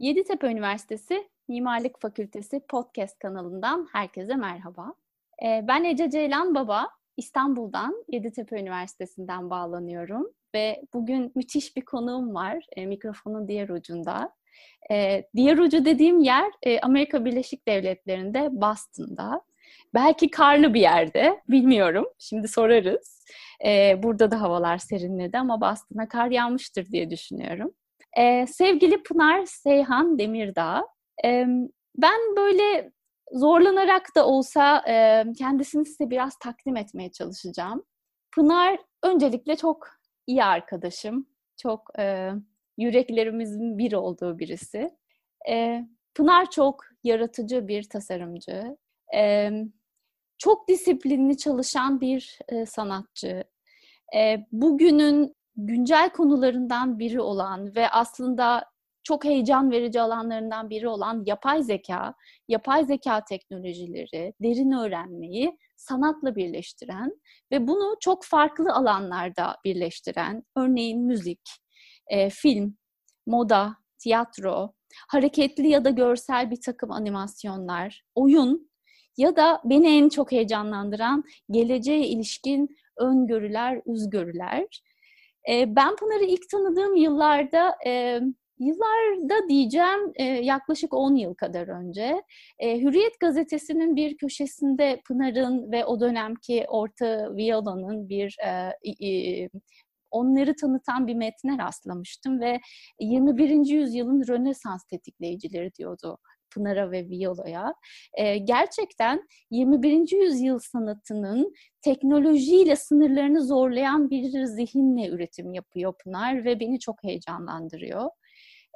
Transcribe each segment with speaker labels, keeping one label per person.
Speaker 1: Yeditepe Üniversitesi Mimarlık Fakültesi podcast kanalından herkese merhaba. Ee, ben Ece Ceylan Baba, İstanbul'dan Yeditepe Üniversitesi'nden bağlanıyorum ve bugün müthiş bir konuğum var e, mikrofonun diğer ucunda. E, diğer ucu dediğim yer e, Amerika Birleşik Devletleri'nde Boston'da. Belki karlı bir yerde, bilmiyorum. Şimdi sorarız. E, burada da havalar serinledi ama Boston'a kar yağmıştır diye düşünüyorum. E, sevgili Pınar Seyhan Demirdağ, e, ben böyle zorlanarak da olsa e, kendisini size biraz takdim etmeye çalışacağım. Pınar öncelikle çok iyi arkadaşım, çok e, yüreklerimizin bir olduğu birisi. E, Pınar çok yaratıcı bir tasarımcı, e, çok disiplinli çalışan bir e, sanatçı. E, bugünün güncel konularından biri olan ve aslında çok heyecan verici alanlarından biri olan yapay zeka, yapay zeka teknolojileri, derin öğrenmeyi sanatla birleştiren ve bunu çok farklı alanlarda birleştiren, örneğin müzik, e, film, moda, tiyatro, hareketli ya da görsel bir takım animasyonlar, oyun ya da beni en çok heyecanlandıran geleceğe ilişkin öngörüler, üzgörüler ben Pınar'ı ilk tanıdığım yıllarda, yıllarda diyeceğim yaklaşık 10 yıl kadar önce Hürriyet gazetesinin bir köşesinde Pınar'ın ve o dönemki Orta Viola'nın bir onları tanıtan bir metne rastlamıştım ve 21. yüzyılın Rönesans tetikleyicileri diyordu Pınar'a ve Viola'ya. E, gerçekten 21. yüzyıl sanatının teknolojiyle sınırlarını zorlayan bir zihinle üretim yapıyor Pınar ve beni çok heyecanlandırıyor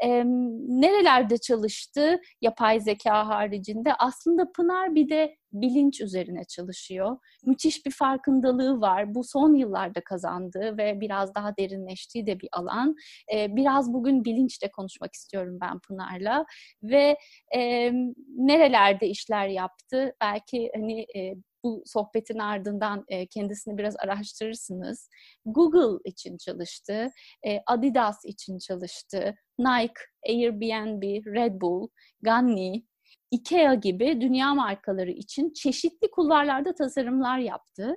Speaker 1: e, nerelerde çalıştı yapay zeka haricinde? Aslında Pınar bir de bilinç üzerine çalışıyor. Müthiş bir farkındalığı var. Bu son yıllarda kazandığı ve biraz daha derinleştiği de bir alan. E, biraz bugün bilinçle konuşmak istiyorum ben Pınar'la. Ve e, nerelerde işler yaptı? Belki hani e, bu sohbetin ardından e, kendisini biraz araştırırsınız. Google için çalıştı, e, Adidas için çalıştı, Nike, Airbnb, Red Bull, Ganni, IKEA gibi dünya markaları için çeşitli kulvarlarda tasarımlar yaptı.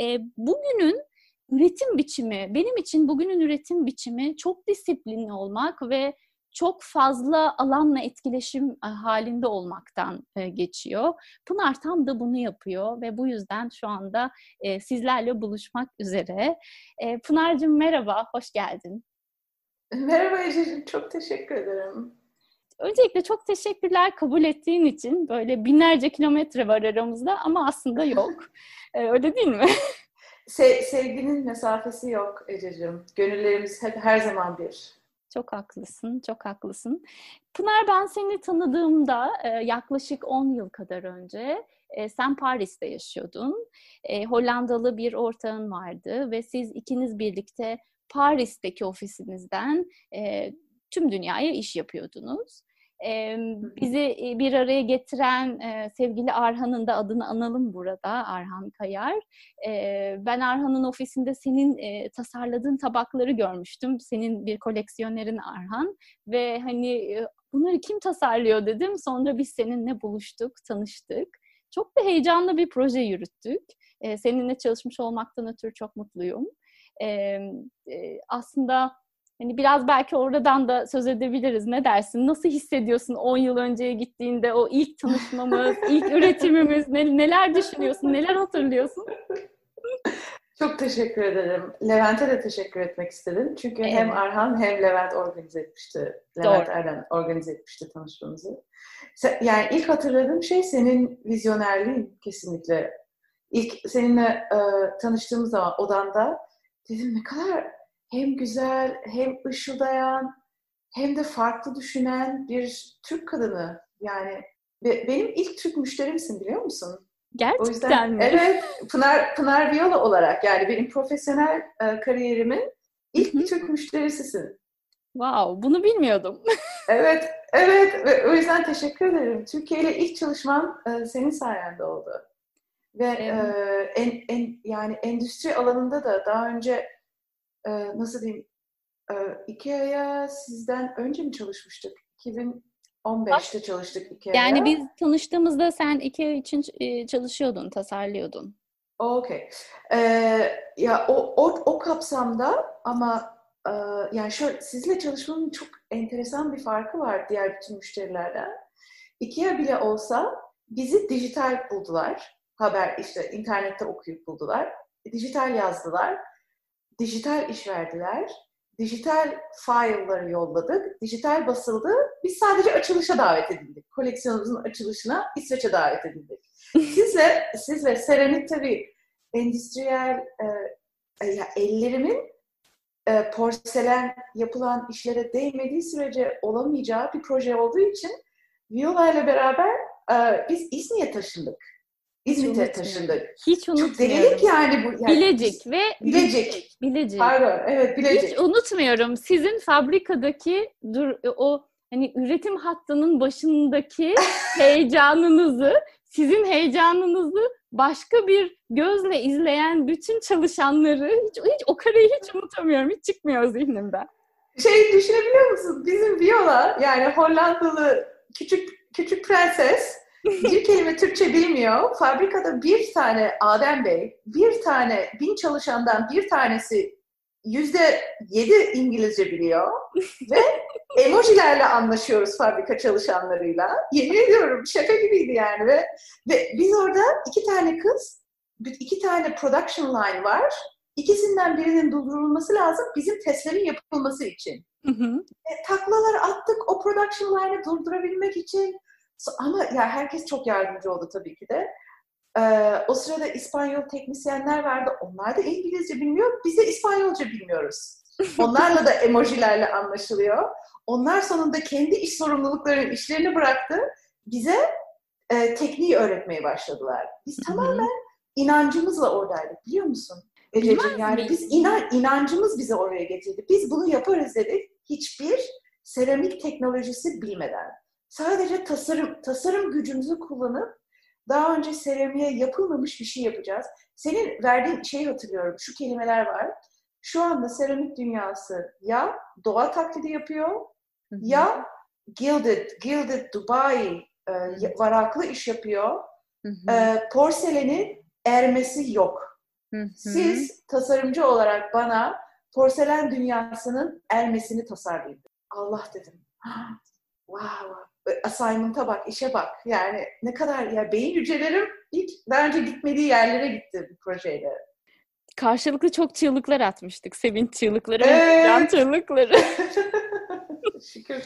Speaker 1: E, bugünün üretim biçimi, benim için bugünün üretim biçimi çok disiplinli olmak ve çok fazla alanla etkileşim e, halinde olmaktan e, geçiyor. Pınar tam da bunu yapıyor ve bu yüzden şu anda e, sizlerle buluşmak üzere. Pınar'cığım merhaba, hoş geldin.
Speaker 2: Merhaba Ececiğim, çok teşekkür ederim.
Speaker 1: Öncelikle çok teşekkürler kabul ettiğin için. Böyle binlerce kilometre var aramızda ama aslında yok. Öyle değil mi?
Speaker 2: Se sevginin mesafesi yok Ececiğim. Gönüllerimiz hep her zaman bir.
Speaker 1: Çok haklısın, çok haklısın. Pınar ben seni tanıdığımda e, yaklaşık 10 yıl kadar önce e, sen Paris'te yaşıyordun. E, Hollandalı bir ortağın vardı ve siz ikiniz birlikte Paris'teki ofisinizden tüm dünyaya iş yapıyordunuz. E, bizi bir araya getiren e, sevgili Arhan'ın da adını analım burada, Arhan Kayar. E, ben Arhan'ın ofisinde senin e, tasarladığın tabakları görmüştüm. Senin bir koleksiyonerin Arhan ve hani e, bunları kim tasarlıyor dedim. Sonra biz seninle buluştuk, tanıştık. Çok da heyecanlı bir proje yürüttük. E, seninle çalışmış olmaktan ötürü çok mutluyum. E, e, aslında Hani biraz belki oradan da söz edebiliriz. Ne dersin? Nasıl hissediyorsun 10 yıl önceye gittiğinde o ilk tanışmamız, ilk üretimimiz, ne, neler düşünüyorsun, neler hatırlıyorsun?
Speaker 2: Çok teşekkür ederim. Levent'e de teşekkür etmek istedim. Çünkü evet. hem Arhan hem Levent organize etmişti. Levent Doğru. Erden organize etmişti tanışmamızı. Yani ilk hatırladığım şey senin vizyonerliğin kesinlikle. İlk seninle e, tanıştığımız zaman odanda dedim ne kadar hem güzel, hem ışıldayan, hem de farklı düşünen bir Türk kadını. Yani benim ilk Türk müşterimsin biliyor musun?
Speaker 1: Gerçekten o yüzden, mi?
Speaker 2: Evet, Pınar, Pınar Viola olarak yani benim profesyonel e, kariyerimin ilk Hı-hı. Türk müşterisisin.
Speaker 1: Wow, bunu bilmiyordum.
Speaker 2: evet, evet ve o yüzden teşekkür ederim. Türkiye ile ilk çalışmam e, senin sayende oldu. Ve evet. e, en, en yani endüstri alanında da daha önce e, nasıl diyeyim e, IKEA'ya sizden önce mi çalışmıştık? 2000 15'te çalıştık Ikea'ya.
Speaker 1: Yani biz tanıştığımızda sen Ikea için e, çalışıyordun, tasarlıyordun.
Speaker 2: Okey. Ee, ya o, o, o kapsamda ama e, yani şöyle sizle çalışmanın çok enteresan bir farkı var diğer bütün müşterilerden. Ikea bile olsa bizi dijital buldular. Haber işte internette okuyup buldular. Dijital yazdılar. Dijital iş verdiler. Dijital file'ları yolladık. Dijital basıldı. Biz sadece açılışa davet edildik. Koleksiyonumuzun açılışına İsveç'e davet edildik. Sizle, sizle seramik tabii endüstriyel e, e, ya ellerimin e, porselen yapılan işlere değmediği sürece olamayacağı bir proje olduğu için Viola ile beraber e, biz İzmir'e taşındık. İzmit'e taşındık.
Speaker 1: Hiç unutmuyorum.
Speaker 2: Çok delilik yani bu. Yani
Speaker 1: Bilecik ve
Speaker 2: Bilecik.
Speaker 1: Bilecik.
Speaker 2: Pardon, evet Bilecik.
Speaker 1: Hiç unutmuyorum. Sizin fabrikadaki dur o hani üretim hattının başındaki heyecanınızı, sizin heyecanınızı başka bir gözle izleyen bütün çalışanları hiç, hiç o kareyi hiç unutamıyorum. Hiç çıkmıyor zihnimden.
Speaker 2: Şey düşünebiliyor musun? Bizim Viola yani Hollandalı küçük küçük prenses bir kelime Türkçe bilmiyor. Fabrikada bir tane Adem Bey, bir tane bin çalışandan bir tanesi yüzde yedi İngilizce biliyor ve emojilerle anlaşıyoruz fabrika çalışanlarıyla. Yemin ediyorum şaka gibiydi yani ve, ve biz orada iki tane kız, iki tane production line var. İkisinden birinin durdurulması lazım bizim testlerin yapılması için.
Speaker 1: Hı hı.
Speaker 2: E, taklalar attık o production line'ı durdurabilmek için. Ama ya herkes çok yardımcı oldu tabii ki de. Ee, o sırada İspanyol teknisyenler vardı. Onlar da İngilizce bilmiyor. Biz de İspanyolca bilmiyoruz. Onlarla da emojilerle anlaşılıyor. Onlar sonunda kendi iş sorumluluklarının işlerini bıraktı. Bize e, tekniği öğretmeye başladılar. Biz tamamen inancımızla oradaydık biliyor musun? Ececiğim yani biz inan, inancımız bizi oraya getirdi. Biz bunu yaparız dedik. Hiçbir seramik teknolojisi bilmeden. Sadece tasarım tasarım gücümüzü kullanıp daha önce seramiğe yapılmamış bir şey yapacağız. Senin verdiğin şeyi hatırlıyorum. Şu kelimeler var. Şu anda seramik dünyası ya doğa taklidi yapıyor Hı-hı. ya gilded, gilded Dubai e, varaklı iş yapıyor. E, porselenin ermesi yok.
Speaker 1: Hı-hı.
Speaker 2: Siz tasarımcı olarak bana porselen dünyasının ermesini tasarlayın. Allah dedim. wow, assignment'a bak, işe bak. Yani ne kadar ya beyin hücrelerim ilk daha önce gitmediği yerlere gitti bu projeyle.
Speaker 1: Karşılıklı çok çığlıklar atmıştık. Sevinç çığlıkları evet. can çığlıkları.
Speaker 2: Şükür.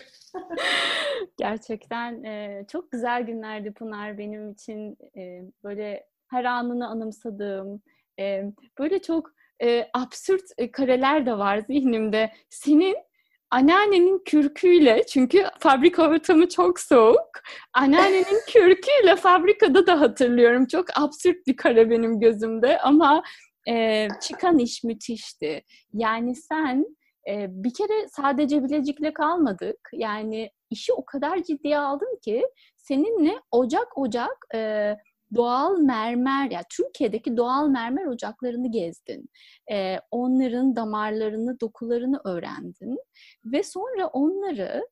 Speaker 1: Gerçekten e, çok güzel günlerdi Pınar benim için. E, böyle her anını anımsadığım, e, böyle çok e, absürt e, kareler de var zihnimde. Senin anneannenin kürküyle çünkü fabrika ortamı çok soğuk. Anneannenin kürküyle fabrikada da hatırlıyorum. Çok absürt bir kare benim gözümde ama e, çıkan iş müthişti. Yani sen e, bir kere sadece Bilecik'le kalmadık. Yani işi o kadar ciddiye aldım ki seninle ocak ocak e, doğal mermer, ya yani Türkiye'deki doğal mermer ocaklarını gezdin. Ee, onların damarlarını, dokularını öğrendin ve sonra onları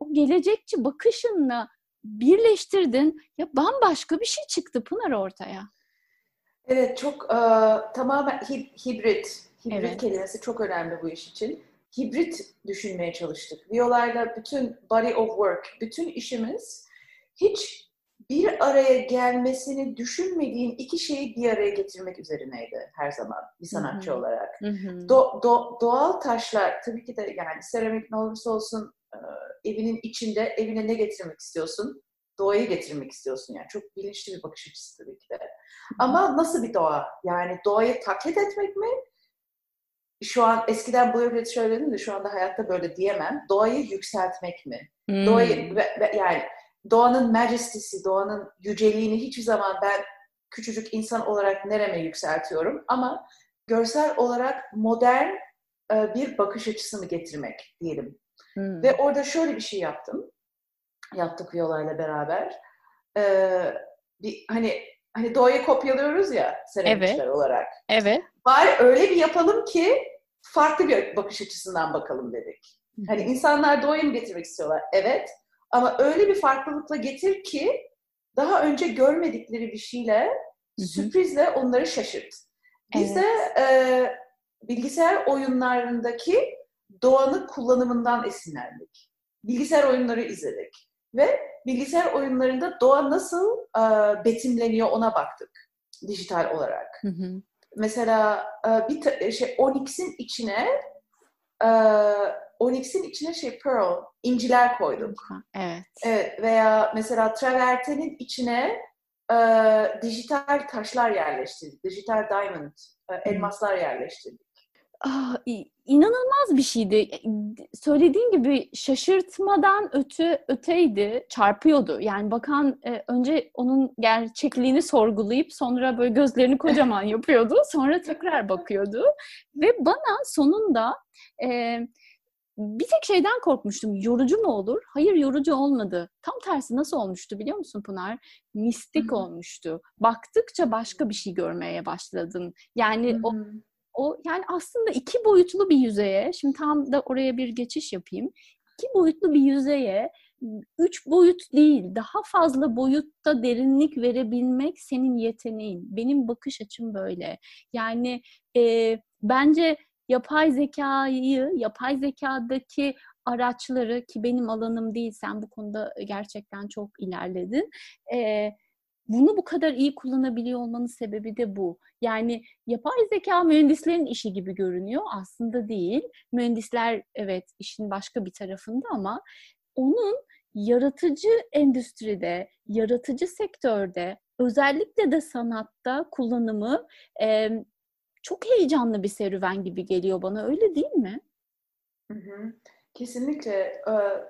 Speaker 1: o gelecekçi bakışınla birleştirdin. Ya bambaşka bir şey çıktı Pınar ortaya.
Speaker 2: Evet, çok e, tamamen hib, hibrit. Hibrit evet. kelimesi çok önemli bu iş için. Hibrit düşünmeye çalıştık. Violayla bütün body of work, bütün işimiz hiç bir araya gelmesini düşünmediğin iki şeyi bir araya getirmek üzerineydi her zaman bir sanatçı Hı-hı. olarak. Do, do, doğal taşlar tabii ki de yani seramik ne olursa olsun evinin içinde evine ne getirmek istiyorsun? Doğayı getirmek istiyorsun yani. Çok bilinçli bir bakış açısı tabii ki de. Ama nasıl bir doğa? Yani doğayı taklit etmek mi? Şu an eskiden bu öyle söyledim de şu anda hayatta böyle diyemem. Doğayı yükseltmek mi? Hmm. Doğayı yani doğanın majesty'si, doğanın yüceliğini hiçbir zaman ben küçücük insan olarak nereme yükseltiyorum ama görsel olarak modern e, bir bakış açısını getirmek diyelim. Hmm. Ve orada şöyle bir şey yaptım. Yaptık Viola'yla beraber. Ee, bir hani hani doğayı kopyalıyoruz ya seramikçiler
Speaker 1: evet.
Speaker 2: olarak.
Speaker 1: Evet.
Speaker 2: Bari öyle bir yapalım ki farklı bir bakış açısından bakalım dedik. Hani insanlar doğayı mı getirmek istiyorlar? Evet. Ama öyle bir farklılıkla getir ki daha önce görmedikleri bir şeyle Hı-hı. sürprizle onları şaşırt. Biz evet. de e, bilgisayar oyunlarındaki doğanın kullanımından esinlendik. Bilgisayar oyunları izledik ve bilgisayar oyunlarında doğa nasıl e, betimleniyor ona baktık dijital olarak. Hı hı. Mesela e, bir şey Onyx'in içine e, Onyx'in içine şey pearl, inciler koyduk.
Speaker 1: Evet.
Speaker 2: evet veya mesela travertenin içine e, dijital taşlar yerleştirdik. Dijital diamond, e, elmaslar yerleştirdik.
Speaker 1: Ah, inanılmaz bir şeydi. E, söylediğin gibi şaşırtmadan öte öteydi, çarpıyordu. Yani bakan e, önce onun gerçekliğini sorgulayıp sonra böyle gözlerini kocaman yapıyordu. Sonra tekrar bakıyordu ve bana sonunda e, bir tek şeyden korkmuştum. Yorucu mu olur? Hayır yorucu olmadı. Tam tersi nasıl olmuştu biliyor musun Pınar? Mistik Hı-hı. olmuştu. Baktıkça başka bir şey görmeye başladın. Yani Hı-hı. o o yani aslında iki boyutlu bir yüzeye, şimdi tam da oraya bir geçiş yapayım. İki boyutlu bir yüzeye üç boyut değil, daha fazla boyutta derinlik verebilmek senin yeteneğin. Benim bakış açım böyle. Yani e, bence yapay zekayı, yapay zekadaki araçları ki benim alanım değil, sen bu konuda gerçekten çok ilerledin. E, bunu bu kadar iyi kullanabiliyor olmanın sebebi de bu. Yani yapay zeka mühendislerin işi gibi görünüyor. Aslında değil. Mühendisler evet işin başka bir tarafında ama onun yaratıcı endüstride, yaratıcı sektörde, özellikle de sanatta kullanımı e, çok heyecanlı bir serüven gibi geliyor bana. Öyle değil mi?
Speaker 2: Hı hı. Kesinlikle.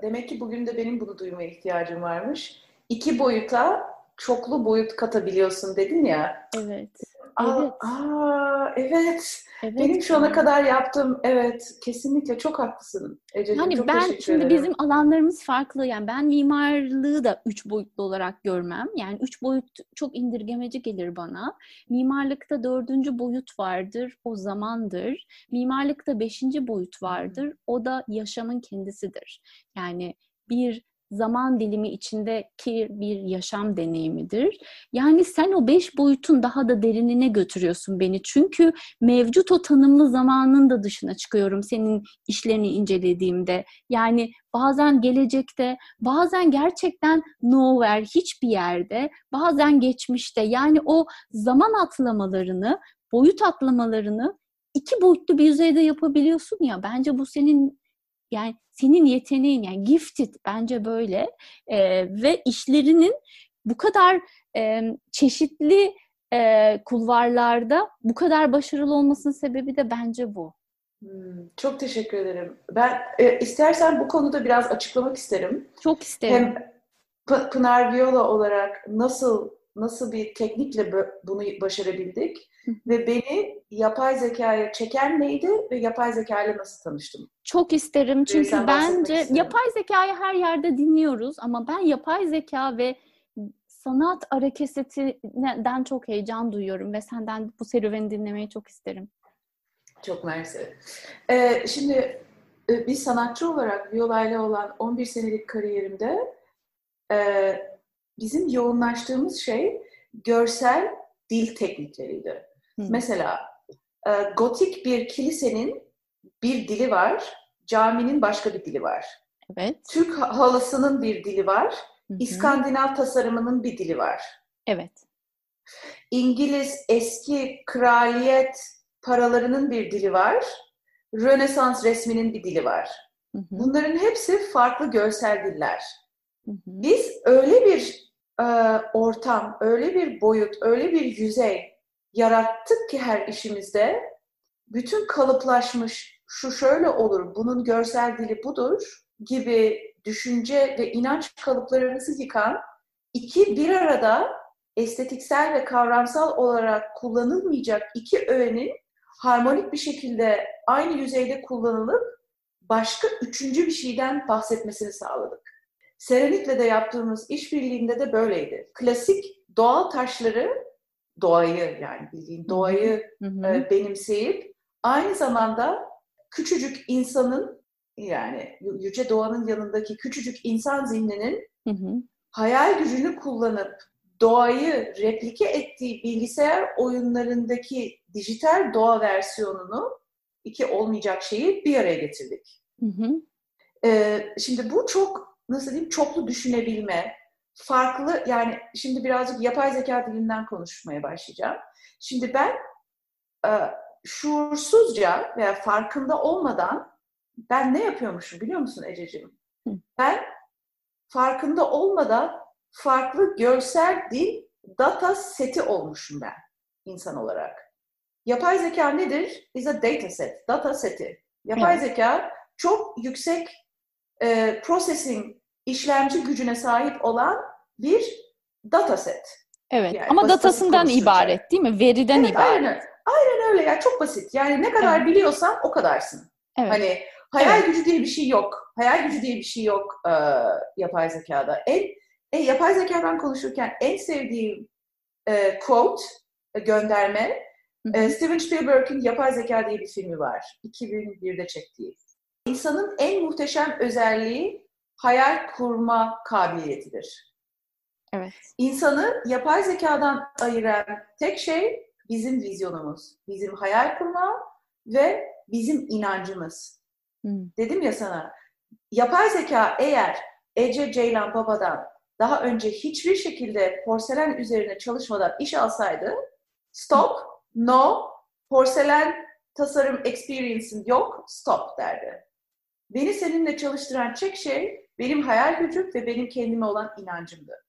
Speaker 2: Demek ki bugün de benim bunu duymaya ihtiyacım varmış. İki boyuta çoklu boyut katabiliyorsun dedin ya.
Speaker 1: Evet.
Speaker 2: Aa, evet. Aa, evet. evet. Benim şu ana kadar yaptığım evet kesinlikle çok haklısın Ececiğim.
Speaker 1: Yani
Speaker 2: çok
Speaker 1: ben şimdi ederim. bizim alanlarımız farklı. Yani ben mimarlığı da üç boyutlu olarak görmem. Yani üç boyut çok indirgemeci gelir bana. Mimarlıkta dördüncü boyut vardır. O zamandır. Mimarlıkta beşinci boyut vardır. O da yaşamın kendisidir. Yani bir zaman dilimi içindeki bir yaşam deneyimidir. Yani sen o beş boyutun daha da derinine götürüyorsun beni. Çünkü mevcut o tanımlı zamanın da dışına çıkıyorum senin işlerini incelediğimde. Yani bazen gelecekte, bazen gerçekten nowhere, hiçbir yerde, bazen geçmişte. Yani o zaman atlamalarını, boyut atlamalarını iki boyutlu bir yüzeyde yapabiliyorsun ya. Bence bu senin yani senin yeteneğin yani gifted bence böyle e, ve işlerinin bu kadar e, çeşitli e, kulvarlarda bu kadar başarılı olmasının sebebi de bence bu.
Speaker 2: Hmm, çok teşekkür ederim. Ben e, istersen bu konuda biraz açıklamak isterim.
Speaker 1: Çok isterim.
Speaker 2: Hem P- Pınar Viola olarak nasıl nasıl bir teknikle bunu başarabildik ve beni yapay zekaya çeken neydi ve yapay zeka ile nasıl tanıştım?
Speaker 1: Çok isterim çünkü bence isterim. yapay zekayı her yerde dinliyoruz ama ben yapay zeka ve sanat hareketinden çok heyecan duyuyorum ve senden bu serüveni dinlemeyi çok isterim.
Speaker 2: Çok mersi. Ee, şimdi e, bir sanatçı olarak Viola ile olan 11 senelik kariyerimde e, bizim yoğunlaştığımız şey görsel dil teknikleriydi. Mesela e, gotik bir kilisenin bir dili var, caminin başka bir dili var.
Speaker 1: Evet.
Speaker 2: Türk halısının bir dili var, hı hı. İskandinav tasarımının bir dili var.
Speaker 1: Evet.
Speaker 2: İngiliz eski kraliyet paralarının bir dili var, Rönesans resminin bir dili var. Hı hı. Bunların hepsi farklı görsel diller. Hı hı. Biz öyle bir e, ortam, öyle bir boyut, öyle bir yüzey yarattık ki her işimizde bütün kalıplaşmış şu şöyle olur, bunun görsel dili budur gibi düşünce ve inanç kalıplarımızı yıkan iki bir arada estetiksel ve kavramsal olarak kullanılmayacak iki öğenin harmonik bir şekilde aynı yüzeyde kullanılıp başka üçüncü bir şeyden bahsetmesini sağladık. Serenik'le de yaptığımız işbirliğinde de böyleydi. Klasik doğal taşları, doğayı yani bildiğin doğayı. E, benimseyip aynı zamanda küçücük insanın yani yüce doğanın yanındaki küçücük insan zihninin hı hı. hayal gücünü kullanıp doğayı replike ettiği bilgisayar oyunlarındaki dijital doğa versiyonunu iki olmayacak şeyi bir araya getirdik. Hı hı. Ee, şimdi bu çok nasıl diyeyim çoklu düşünebilme, farklı yani şimdi birazcık yapay zeka dilinden konuşmaya başlayacağım. Şimdi ben e, şuursuzca veya farkında olmadan ben ne yapıyormuşum biliyor musun Ececiğim? Ben farkında olmadan farklı görsel dil data seti olmuşum ben insan olarak. Yapay zeka nedir? Is a data set, data seti. Yapay evet. zeka çok yüksek e, processing işlemci gücüne sahip olan bir data set.
Speaker 1: Evet yani ama datasından ibaret değil mi? Veriden evet, ibaret.
Speaker 2: Aynen, aynen öyle ya çok basit. Yani ne kadar evet. biliyorsan o kadarsın. Evet. Hani hayal evet. gücü diye bir şey yok. Hayal gücü diye bir şey yok e, yapay zekada. En, en yapay zekadan konuşurken en sevdiğim e, quote, e, gönderme e, Steven Spielberg'in Yapay Zeka diye bir filmi var. 2001'de çektiği. İnsanın en muhteşem özelliği hayal kurma kabiliyetidir.
Speaker 1: Evet.
Speaker 2: İnsanı yapay zekadan ayıran tek şey bizim vizyonumuz, bizim hayal kurma ve bizim inancımız. Hmm. Dedim ya sana, yapay zeka eğer Ece Ceylan Baba'dan daha önce hiçbir şekilde porselen üzerine çalışmadan iş alsaydı, stop, no, porselen tasarım experience'in yok, stop derdi. Beni seninle çalıştıran tek şey benim hayal gücüm ve benim kendime olan inancımdı.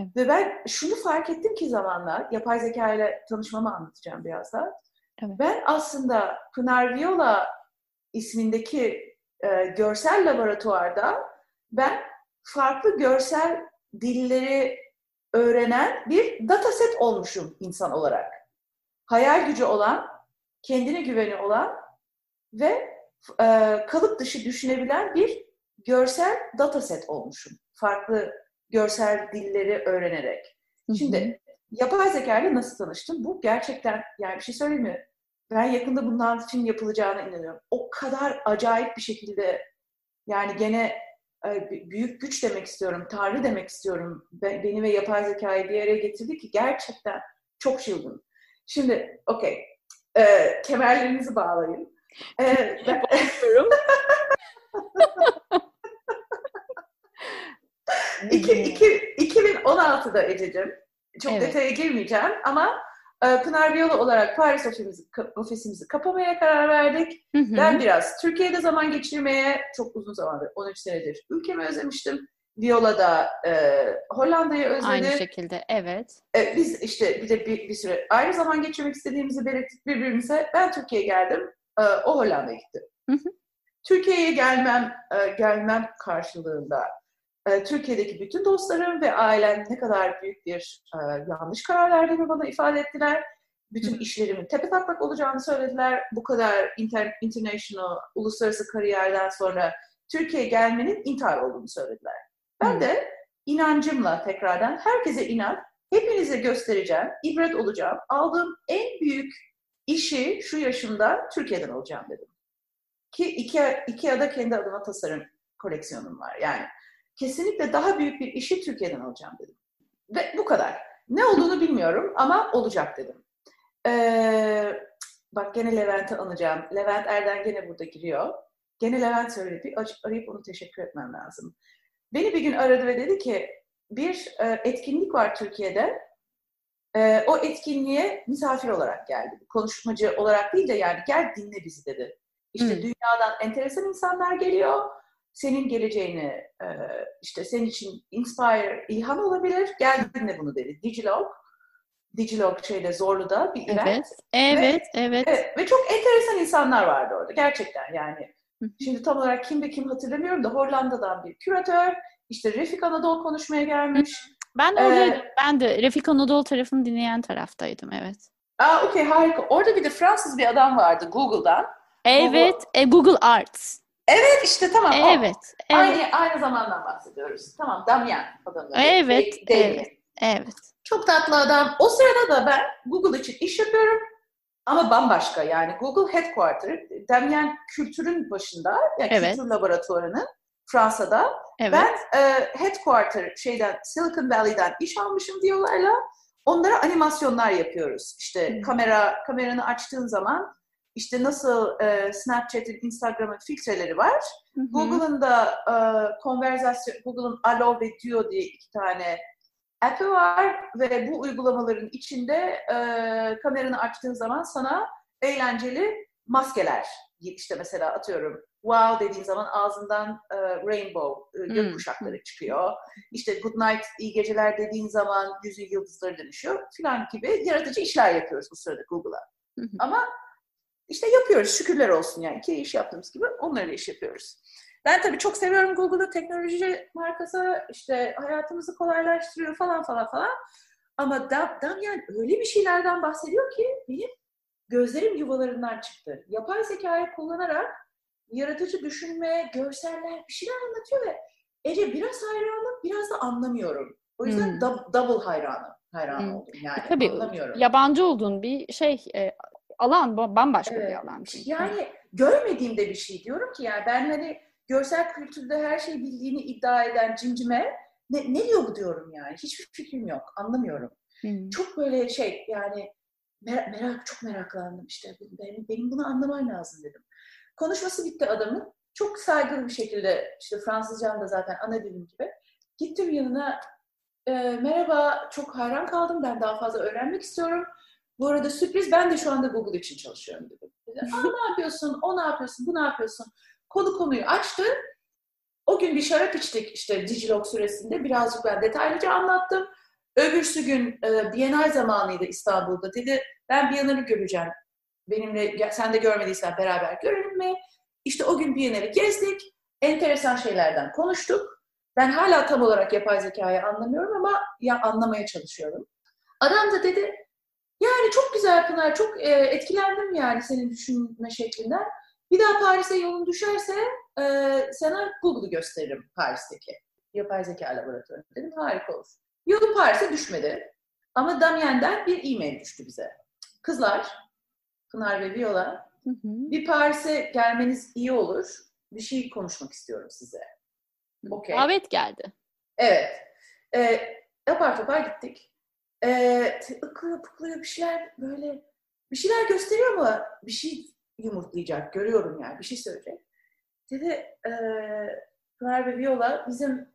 Speaker 2: Evet. Ve ben şunu fark ettim ki zamanlar, yapay zeka ile tanışmamı anlatacağım birazdan. Evet. Ben aslında Pınar Viola ismindeki e, görsel laboratuvarda ben farklı görsel dilleri öğrenen bir dataset olmuşum insan olarak. Hayal gücü olan, kendine güveni olan ve e, kalıp dışı düşünebilen bir görsel dataset olmuşum. Farklı görsel dilleri öğrenerek. Şimdi yapay zeka ile nasıl tanıştım? Bu gerçekten yani bir şey söyleyeyim mi? Ben yakında bundan film yapılacağına inanıyorum. O kadar acayip bir şekilde yani gene büyük güç demek istiyorum, tanrı demek istiyorum. Beni ve yapay zekayı bir araya getirdi ki gerçekten çok çılgın. Şimdi okey, e, kemerlerinizi bağlayın. E, ben... 2016'da Ececiğim. Çok evet. detaya girmeyeceğim ama e, Pınar Viola olarak Paris ofisimizi, ofisimizi kapamaya karar verdik. Hı hı. Ben biraz Türkiye'de zaman geçirmeye çok uzun zamandır, 13 senedir ülkemi özlemiştim. Viola da e, Hollanda'yı özledi.
Speaker 1: Aynı şekilde, evet.
Speaker 2: E, biz işte bir de bir, bir süre ayrı zaman geçirmek istediğimizi belirttik birbirimize. Ben Türkiye'ye geldim, e, o Hollanda'ya gitti. Türkiye'ye gelmem e, gelmem karşılığında Türkiye'deki bütün dostlarım ve ailem ne kadar büyük bir e, yanlış karar verdiğimi bana ifade ettiler. Bütün işlerimin tepe taklak olacağını söylediler. Bu kadar inter, international, uluslararası kariyerden sonra Türkiye'ye gelmenin intihar olduğunu söylediler. Ben hmm. de inancımla tekrardan herkese inan, hepinize göstereceğim, ibret olacağım. Aldığım en büyük işi şu yaşımda Türkiye'den alacağım dedim. Ki iki, iki ada kendi adıma tasarım koleksiyonum var. Yani kesinlikle daha büyük bir işi Türkiye'den alacağım dedim. Ve bu kadar. Ne olduğunu bilmiyorum ama olacak dedim. Ee, bak gene Levent'i anacağım. Levent Erden gene burada giriyor. Gene Levent söyledi. Bir arayıp onu teşekkür etmem lazım. Beni bir gün aradı ve dedi ki bir e, etkinlik var Türkiye'de. E, o etkinliğe misafir olarak geldi. Konuşmacı olarak değil de yani gel dinle bizi dedi. İşte hmm. dünyadan enteresan insanlar geliyor senin geleceğini e, işte senin için inspire, ilham olabilir. Gel dinle bunu dedi. Digilog. Digilog şeyde Zorlu'da bir event.
Speaker 1: Evet, evet, ve, evet.
Speaker 2: Ve, ve çok enteresan insanlar vardı orada gerçekten yani. Şimdi tam olarak kim ve kim hatırlamıyorum da Hollanda'dan bir küratör, işte Refik Anadolu konuşmaya gelmiş.
Speaker 1: Ben de oradaydım. Ee, ben de Refik Anadolu tarafını dinleyen taraftaydım, evet.
Speaker 2: Aa, okey harika. Orada bir de Fransız bir adam vardı Google'dan.
Speaker 1: Evet, Google, e, Google Arts.
Speaker 2: Evet işte tamam.
Speaker 1: Evet. evet.
Speaker 2: Aynı, aynı zamandan bahsediyoruz. Tamam Damyan adamı.
Speaker 1: Evet. evet. Evet.
Speaker 2: Çok tatlı adam. O sırada da ben Google için iş yapıyorum. ama bambaşka yani Google Headquarter, Damien kültürün başında, yani evet. kültür laboratuvarının Fransa'da. Evet. Ben e, Headquarter şeyden Silicon Valley'den iş almışım diyorlarla onlara animasyonlar yapıyoruz. İşte hmm. kamera kameranı açtığın zaman işte nasıl e, Snapchat'in, Instagram'ın filtreleri var. Google'ın da e, konverzasyon, Google'ın Allo ve Duo diye iki tane app'i var ve bu uygulamaların içinde e, kameranı açtığın zaman sana eğlenceli maskeler işte mesela atıyorum wow dediğin zaman ağzından e, rainbow, e, gökkuşakları hmm. çıkıyor. İşte good night, iyi geceler dediğin zaman yüzü yıldızları dönüşüyor filan gibi yaratıcı işler yapıyoruz bu sırada Google'a. Ama işte yapıyoruz şükürler olsun yani ki iş yaptığımız gibi onları iş yapıyoruz. Ben tabii çok seviyorum Google'da teknoloji markası işte hayatımızı kolaylaştırıyor falan falan falan. Ama Damyan öyle bir şeylerden bahsediyor ki benim gözlerim yuvalarından çıktı. Yapay zekayı kullanarak yaratıcı düşünme, görseller bir şeyler anlatıyor ve Ece biraz hayranım, biraz da anlamıyorum. O yüzden hmm. double hayranım. Hayran hmm. oldum yani. E, tabii, anlamıyorum.
Speaker 1: Yabancı olduğun bir şey e, alan bambaşka evet. bir alan.
Speaker 2: Çünkü. Yani görmediğimde bir şey diyorum ki yani ben hani görsel kültürde her şeyi bildiğini iddia eden cimcime ne, ne diyor bu diyorum yani. Hiçbir fikrim yok. Anlamıyorum. Hmm. Çok böyle şey yani mer- merak çok meraklandım işte. Benim, benim bunu anlamam lazım dedim. Konuşması bitti adamın. Çok saygılı bir şekilde işte Fransızcam da zaten ana dilim gibi. Gittim yanına e, merhaba çok hayran kaldım ben daha fazla öğrenmek istiyorum. Bu arada sürpriz ben de şu anda Google için çalışıyorum dedim. Dedi, Aa, ne yapıyorsun, o ne yapıyorsun, bu ne yapıyorsun? Konu konuyu açtı. O gün bir şarap içtik işte Digilog süresinde. Birazcık ben detaylıca anlattım. Öbürsü gün e, Bienal zamanıydı İstanbul'da. Dedi ben Bienal'i göreceğim. Benimle sen de görmediysen beraber görelim mi? İşte o gün Bienal'i gezdik. Enteresan şeylerden konuştuk. Ben hala tam olarak yapay zekayı anlamıyorum ama ya anlamaya çalışıyorum. Adam da dedi yani çok güzel Pınar, çok e, etkilendim yani senin düşünme şeklinden. Bir daha Paris'e yolun düşerse e, sana Google'u gösteririm Paris'teki. Yapay zeka laboratuvarı. Dedim harika olur. Yolu Paris'e düşmedi. Ama Damien'den bir e-mail düştü bize. Kızlar, Pınar ve Viola, hı hı. bir Paris'e gelmeniz iyi olur. Bir şey konuşmak istiyorum size.
Speaker 1: Okay. Davet geldi.
Speaker 2: Evet. E, apar topar gittik. E, ıklıyor pıklıyor bir şeyler böyle bir şeyler gösteriyor ama bir şey yumurtlayacak. Görüyorum yani. Bir şey söyleyecek. Dedi e, Pınar ve Viola bizim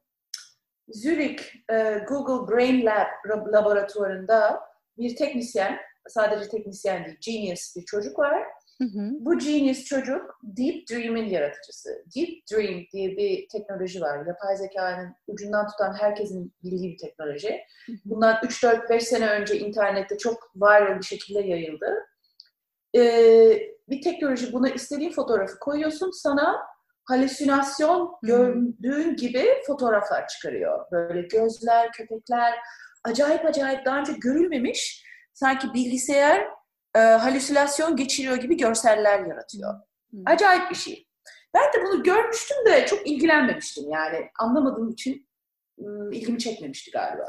Speaker 2: Zürich e, Google Brain Lab laboratuvarında bir teknisyen, sadece teknisyen değil, genius bir çocuk var. Hı hı. Bu genius çocuk Deep Dream'in yaratıcısı. Deep Dream diye bir teknoloji var. Yapay zekanın ucundan tutan herkesin bildiği bir teknoloji. Bundan 3-4-5 sene önce internette çok viral bir şekilde yayıldı. Ee, bir teknoloji buna istediğin fotoğrafı koyuyorsun sana halüsinasyon gördüğün gibi fotoğraflar çıkarıyor. Böyle gözler, köpekler, acayip acayip daha önce görülmemiş sanki bilgisayar e, halüsinasyon geçiriyor gibi görseller yaratıyor. Acayip bir şey. Ben de bunu görmüştüm de çok ilgilenmemiştim yani anlamadığım için ilgimi çekmemişti galiba.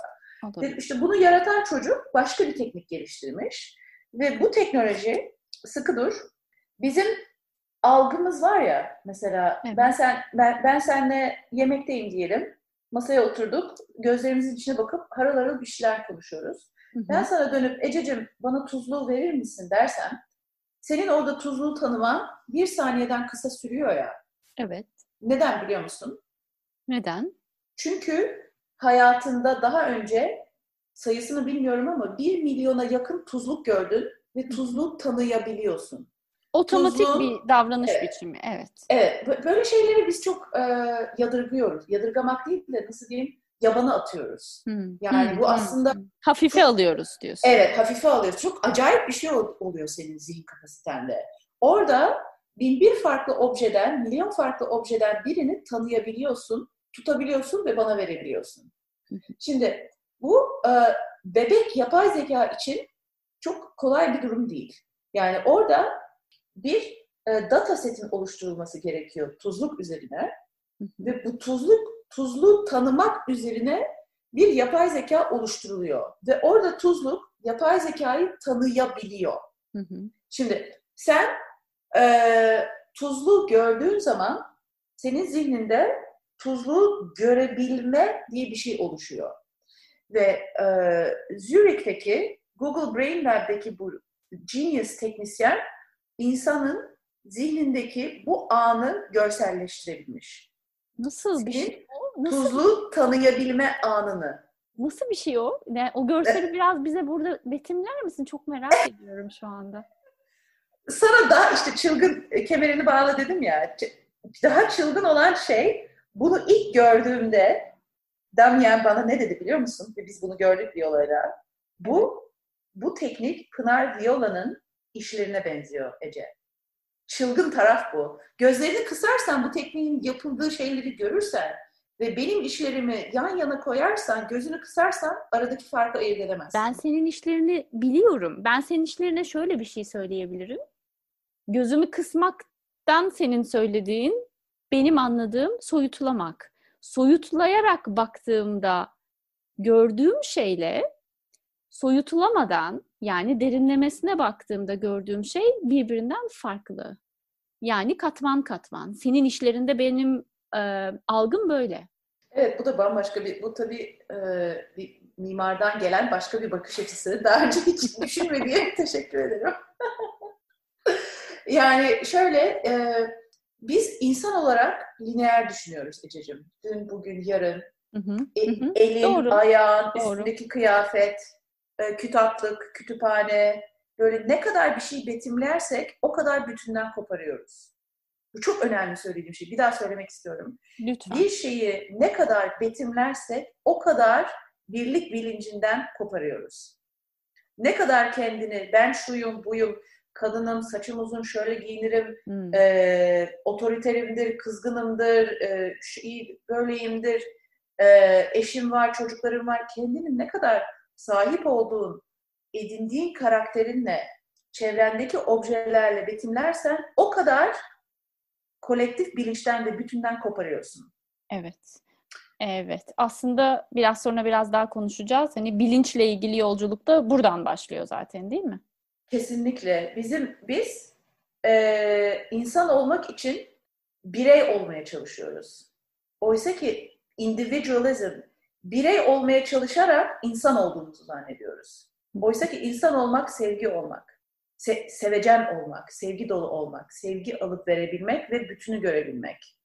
Speaker 2: Ve işte bunu yaratan çocuk başka bir teknik geliştirmiş ve bu teknoloji sıkı dur bizim algımız var ya mesela evet. ben sen ben, ben senle yemekteyim diyelim. Masaya oturduk. Gözlerimizin içine bakıp harıl harıl bir şeyler konuşuyoruz. Hı hı. Ben sana dönüp Ececiğim bana tuzluğu verir misin dersen senin orada tuzluğu tanıman bir saniyeden kısa sürüyor ya.
Speaker 1: Evet.
Speaker 2: Neden biliyor musun?
Speaker 1: Neden?
Speaker 2: Çünkü hayatında daha önce sayısını bilmiyorum ama bir milyona yakın tuzluk gördün ve tuzluğu tanıyabiliyorsun.
Speaker 1: Otomatik Tuzlu, bir davranış evet. biçimi, evet.
Speaker 2: Evet, böyle şeyleri biz çok e, yadırgıyoruz. Yadırgamak değil de nasıl diyeyim, yabana atıyoruz. Hmm. Yani hmm. bu aslında...
Speaker 1: Hafife çok, alıyoruz diyorsun.
Speaker 2: Evet, hafife alıyoruz. Çok acayip bir şey oluyor senin zihin kapasitende. Orada bin bir farklı objeden, milyon farklı objeden birini tanıyabiliyorsun, tutabiliyorsun ve bana verebiliyorsun. Şimdi bu e, bebek yapay zeka için çok kolay bir durum değil. Yani orada bir e, data setin oluşturulması gerekiyor tuzluk üzerine ve bu tuzluk tuzlu tanımak üzerine bir yapay zeka oluşturuluyor ve orada tuzluk yapay zekayı tanıyabiliyor. Şimdi sen e, tuzlu gördüğün zaman senin zihninde tuzlu görebilme diye bir şey oluşuyor. Ve e, Zürich'teki Google Brain Lab'deki bu genius teknisyen insanın zihnindeki bu anı görselleştirebilmiş.
Speaker 1: Nasıl bir şey?
Speaker 2: Nasıl? Tuzlu tanıyabilme anını.
Speaker 1: Nasıl bir şey o? Yani o görseli biraz bize burada betimler misin? Çok merak ediyorum şu anda.
Speaker 2: Sana da işte çılgın e, kemerini bağla dedim ya. Daha çılgın olan şey bunu ilk gördüğümde Damien bana ne dedi biliyor musun? Biz bunu gördük Viola'yla. Bu bu teknik Pınar Viola'nın işlerine benziyor Ece. Çılgın taraf bu. Gözlerini kısarsan bu tekniğin yapıldığı şeyleri görürsen ve benim işlerimi yan yana koyarsan, gözünü kısarsan aradaki farkı ayırt edemezsin.
Speaker 1: Ben senin işlerini biliyorum. Ben senin işlerine şöyle bir şey söyleyebilirim. Gözümü kısmaktan senin söylediğin benim anladığım soyutlamak. Soyutlayarak baktığımda gördüğüm şeyle soyutlamadan yani derinlemesine baktığımda gördüğüm şey birbirinden farklı. Yani katman katman. Senin işlerinde benim e, algım böyle.
Speaker 2: Evet bu da bambaşka bir, bu tabii e, bir mimardan gelen başka bir bakış açısı. Daha önce hiç düşünmediğim teşekkür ederim. yani şöyle, e, biz insan olarak lineer düşünüyoruz Ececiğim. Dün, bugün, yarın. Hı hı, e, hı. Elin, Doğru. ayağın, Doğru. üstündeki kıyafet, e, kitaplık, kütüphane, böyle ne kadar bir şey betimlersek o kadar bütünden koparıyoruz. Bu çok önemli söylediğim şey. Bir daha söylemek istiyorum. Lütfen. Bir şeyi ne kadar betimlersek o kadar birlik bilincinden koparıyoruz. Ne kadar kendini ben şuyum, buyum, kadınım, saçım uzun, şöyle giyinirim, hmm. e, otoriterimdir, kızgınımdır, e, iyi, böyleyimdir, e, eşim var, çocuklarım var. Kendini ne kadar sahip olduğun, edindiğin karakterinle, çevrendeki objelerle betimlersen o kadar kolektif bilinçten ve bütünden koparıyorsun.
Speaker 1: Evet. Evet. Aslında biraz sonra biraz daha konuşacağız. Hani bilinçle ilgili yolculuk da buradan başlıyor zaten değil mi?
Speaker 2: Kesinlikle. Bizim biz e, insan olmak için birey olmaya çalışıyoruz. Oysa ki individualism, birey olmaya çalışarak insan olduğumuzu zannediyoruz. Oysa ki insan olmak sevgi olmak, se- sevecen olmak, sevgi dolu olmak, sevgi alıp verebilmek ve bütünü görebilmek.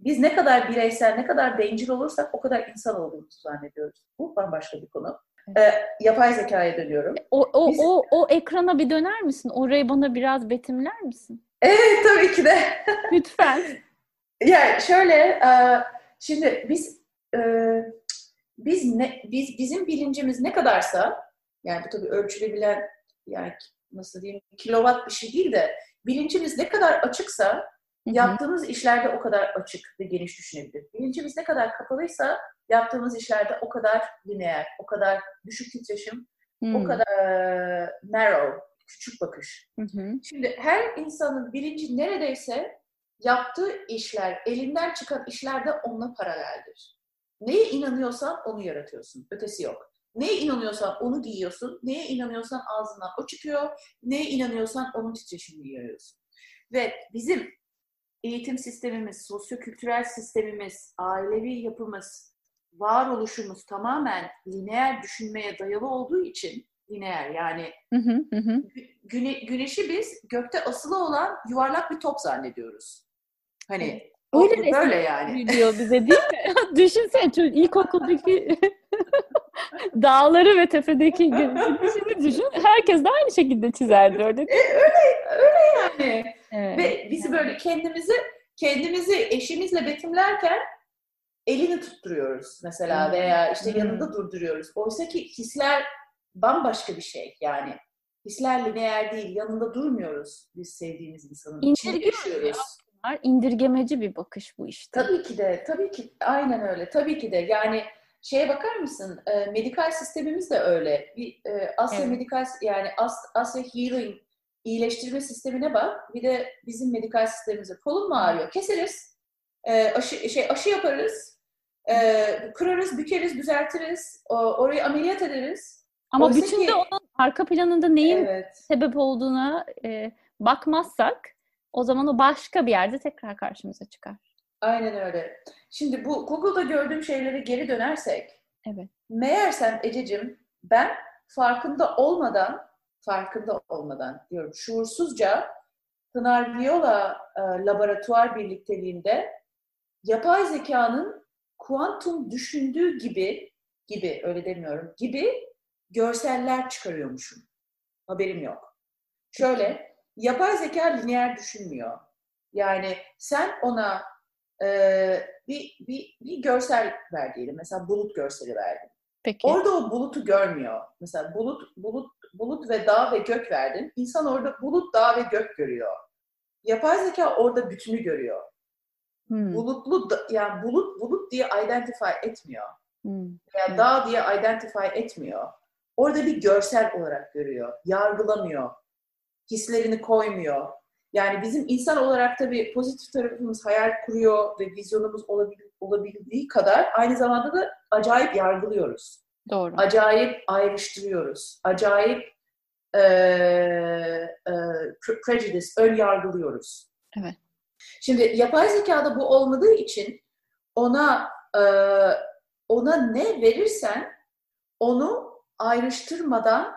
Speaker 2: Biz ne kadar bireysel, ne kadar bencil olursak o kadar insan olduğumuzu zannediyoruz. Bu bambaşka bir konu. E, yapay zekaya dönüyorum.
Speaker 1: O, o, Biz... o, o ekrana bir döner misin? Orayı bana biraz betimler misin?
Speaker 2: Evet tabii ki de.
Speaker 1: Lütfen.
Speaker 2: yani şöyle, e, şimdi biz e, biz ne biz bizim bilincimiz ne kadarsa yani bu tabii ölçülebilen yani nasıl diyeyim kilowatt bir şey değil de bilincimiz ne kadar açıksa Hı-hı. yaptığımız işlerde o kadar açık ve geniş düşünebilir. Bilincimiz ne kadar kapalıysa yaptığımız işlerde o kadar lineer, o kadar düşük titreşim, hmm. o kadar e, narrow, küçük bakış. Şimdi her insanın bilinci neredeyse yaptığı işler, elinden çıkan işlerde onunla paraleldir. Neye inanıyorsan onu yaratıyorsun. Ötesi yok. Neye inanıyorsan onu giyiyorsun. Neye inanıyorsan ağzından o çıkıyor. Neye inanıyorsan onun titreşimini yayıyorsun. Ve bizim eğitim sistemimiz, sosyokültürel sistemimiz, ailevi yapımız, varoluşumuz tamamen lineer düşünmeye dayalı olduğu için lineer yani hı hı hı. Güne, güneşi biz gökte asılı olan yuvarlak bir top zannediyoruz. Hani Öyle böyle yani.
Speaker 1: Diyor bize değil mi? Düşünsene çocuk ilkokuldaki dağları ve tepedeki güneşini düşün. Herkes de aynı şekilde çizerdi öyle.
Speaker 2: E, öyle, öyle yani. Evet. Ve bizi böyle kendimizi kendimizi eşimizle betimlerken elini tutturuyoruz mesela hmm. veya işte hmm. yanında durduruyoruz. Oysa ki hisler bambaşka bir şey yani. Hisler lineer değil, yanında durmuyoruz biz sevdiğimiz insanın. İçinde yaşıyoruz.
Speaker 1: Var. İndirgemeci bir bakış bu işte.
Speaker 2: Tabii ki de, tabii ki aynen öyle. Tabii ki de yani şeye bakar mısın? E, medikal sistemimiz de öyle. Bir e, Asya evet. medikal yani As, Asya Healing iyileştirme sistemine bak. Bir de bizim medikal sistemimize kolun mu ağrıyor? Keseriz. E, aşı şey aşı yaparız. E, kırarız, bükeriz, düzeltiriz. O, orayı ameliyat ederiz.
Speaker 1: Ama Oysa bütün ki, de onun arka planında neyin evet. sebep olduğuna e, bakmazsak o zaman o başka bir yerde tekrar karşımıza çıkar.
Speaker 2: Aynen öyle. Şimdi bu Google'da gördüğüm şeylere geri dönersek evet. meğersem Ececiğim ben farkında olmadan farkında olmadan diyorum şuursuzca Pınar Viola e, laboratuvar birlikteliğinde yapay zekanın kuantum düşündüğü gibi gibi öyle demiyorum gibi görseller çıkarıyormuşum. Haberim yok. Şöyle yapay zeka lineer düşünmüyor. Yani sen ona e, bir, bir, bir görsel ver diyelim. Mesela bulut görseli verdin. Peki. Orada o bulutu görmüyor. Mesela bulut, bulut, bulut ve dağ ve gök verdin. İnsan orada bulut, dağ ve gök görüyor. Yapay zeka orada bütünü görüyor. Hmm. Bulutlu, yani bulut, bulut diye identify etmiyor. Hmm. Veya dağ diye identify etmiyor. Orada bir görsel olarak görüyor. Yargılamıyor. Hislerini koymuyor. Yani bizim insan olarak tabii pozitif tarafımız hayal kuruyor ve vizyonumuz olabil, olabildiği kadar aynı zamanda da acayip yargılıyoruz. Doğru. Acayip ayrıştırıyoruz. Acayip e, e, prejudice, ön yargılıyoruz. Evet. Şimdi yapay zekada bu olmadığı için ona e, ona ne verirsen onu ayrıştırmadan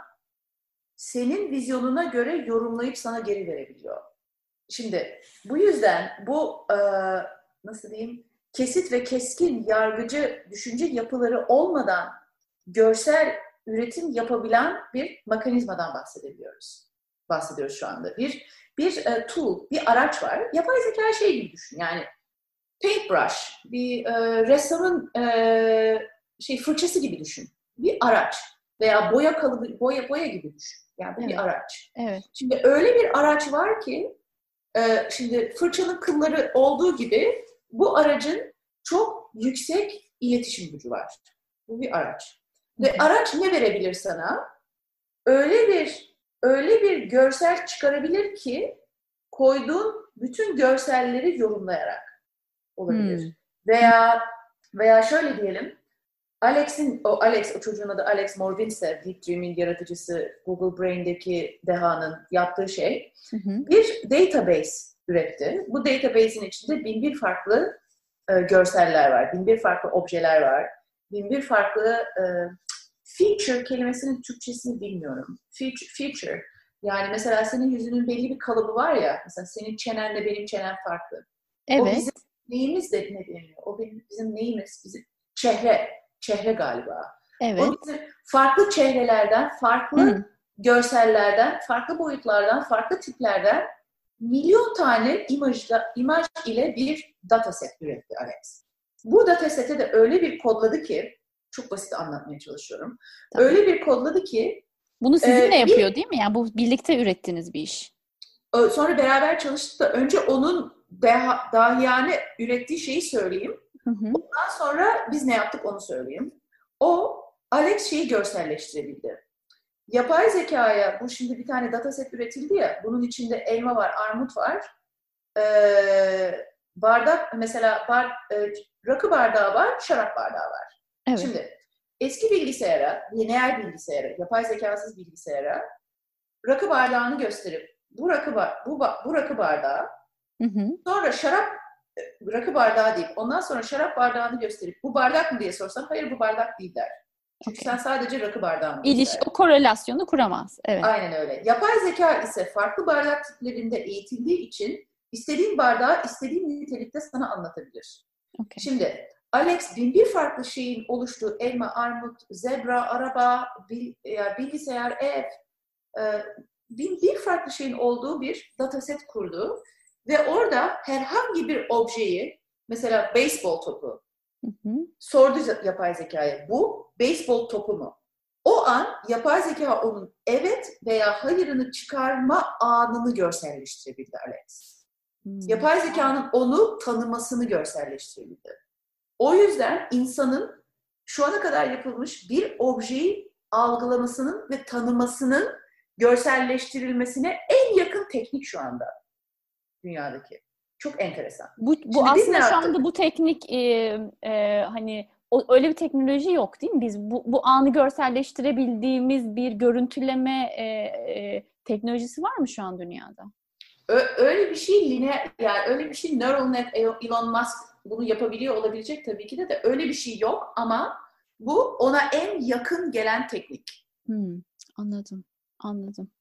Speaker 2: senin vizyonuna göre yorumlayıp sana geri verebiliyor. Şimdi bu yüzden bu e, nasıl diyeyim kesit ve keskin yargıcı düşünce yapıları olmadan görsel üretim yapabilen bir mekanizmadan bahsedebiliyoruz. Bahsediyoruz şu anda. Bir bir e, tool, bir araç var. Yapay zeka şey gibi düşün. Yani paintbrush, bir e, ressamın e, şey fırçası gibi düşün. Bir araç veya boya kalıbı, boya boya gibi düşün. Yani evet. bir araç. Evet. Şimdi öyle bir araç var ki e, şimdi fırçanın kılları olduğu gibi bu aracın çok yüksek iletişim gücü var. Bu bir araç. Ve araç ne verebilir sana? Öyle bir öyle bir görsel çıkarabilir ki koyduğun bütün görselleri yorumlayarak olabilir. Hmm. Veya veya şöyle diyelim. Alex'in o Alex o çocuğun adı Alex Morvinse, Deep Dream'in yaratıcısı Google Brain'deki dehanın yaptığı şey hı bir database üretti. Bu database'in içinde bin bir farklı e, görseller var, bin bir farklı objeler var, bin bir farklı e, feature kelimesinin Türkçesini bilmiyorum. Feature, feature. Yani mesela senin yüzünün belli bir kalıbı var ya, mesela senin çenenle benim çenem farklı. Evet. O bizim neyimiz de ne deniyor? O benim, bizim neyimiz? Bizim çehre, çehre galiba. Evet. O bizim farklı çehrelerden, farklı Hı. görsellerden, farklı boyutlardan, farklı tiplerden milyon tane imajla, imaj ile bir dataset üretti Alex. Bu datasete de öyle bir kodladı ki, çok basit anlatmaya çalışıyorum. Tabii. Öyle bir kodladı ki...
Speaker 1: Bunu sizinle e, yapıyor bir, değil mi? Yani bu birlikte ürettiğiniz bir iş.
Speaker 2: Sonra beraber çalıştık da önce onun deha, dahiyane ürettiği şeyi söyleyeyim. Hı hı. Ondan sonra biz ne yaptık onu söyleyeyim. O Alex şeyi görselleştirebildi. Yapay zekaya, bu şimdi bir tane dataset üretildi ya, bunun içinde elma var, armut var. Ee, bardak, mesela bar, e, rakı bardağı var, şarap bardağı var. Evet. Şimdi eski bilgisayara, lineer bilgisayara, yapay zekasız bilgisayara rakı bardağını gösterip bu rakı, bu, bu rakı bardağı hı hı. sonra şarap rakı bardağı deyip ondan sonra şarap bardağını gösterip bu bardak mı diye sorsam hayır bu bardak değil der. Çünkü okay. sen sadece rakı bardağını
Speaker 1: İliş, o korelasyonu kuramaz. Evet.
Speaker 2: Aynen öyle. Yapay zeka ise farklı bardak tiplerinde eğitildiği için istediğin bardağı istediğin nitelikte sana anlatabilir. Okay. Şimdi Alex bin bir farklı şeyin oluştuğu elma, armut, zebra, araba, bil, bilgisayar, ev, e, bin bir farklı şeyin olduğu bir dataset kurdu. Ve orada herhangi bir objeyi, mesela beyzbol topu, hı hı. sordu yapay zekaya. Bu beyzbol topu mu? O an yapay zeka onun evet veya hayırını çıkarma anını görselleştirebildi Alex. Hmm. Yapay zekanın onu tanımasını görselleştirebildi. O yüzden insanın şu ana kadar yapılmış bir objeyi algılamasının ve tanımasının görselleştirilmesine en yakın teknik şu anda dünyadaki. Çok enteresan.
Speaker 1: Bu, bu aslında şu anda bu teknik e, e, hani o, öyle bir teknoloji yok değil mi? Biz bu, bu anı görselleştirebildiğimiz bir görüntüleme e, e, teknolojisi var mı şu an dünyada?
Speaker 2: öyle bir şey lineer, yani öyle bir şey neural net Elon Musk bunu yapabiliyor olabilecek tabii ki de de öyle bir şey yok ama bu ona en yakın gelen teknik.
Speaker 1: Hmm, anladım, anladım.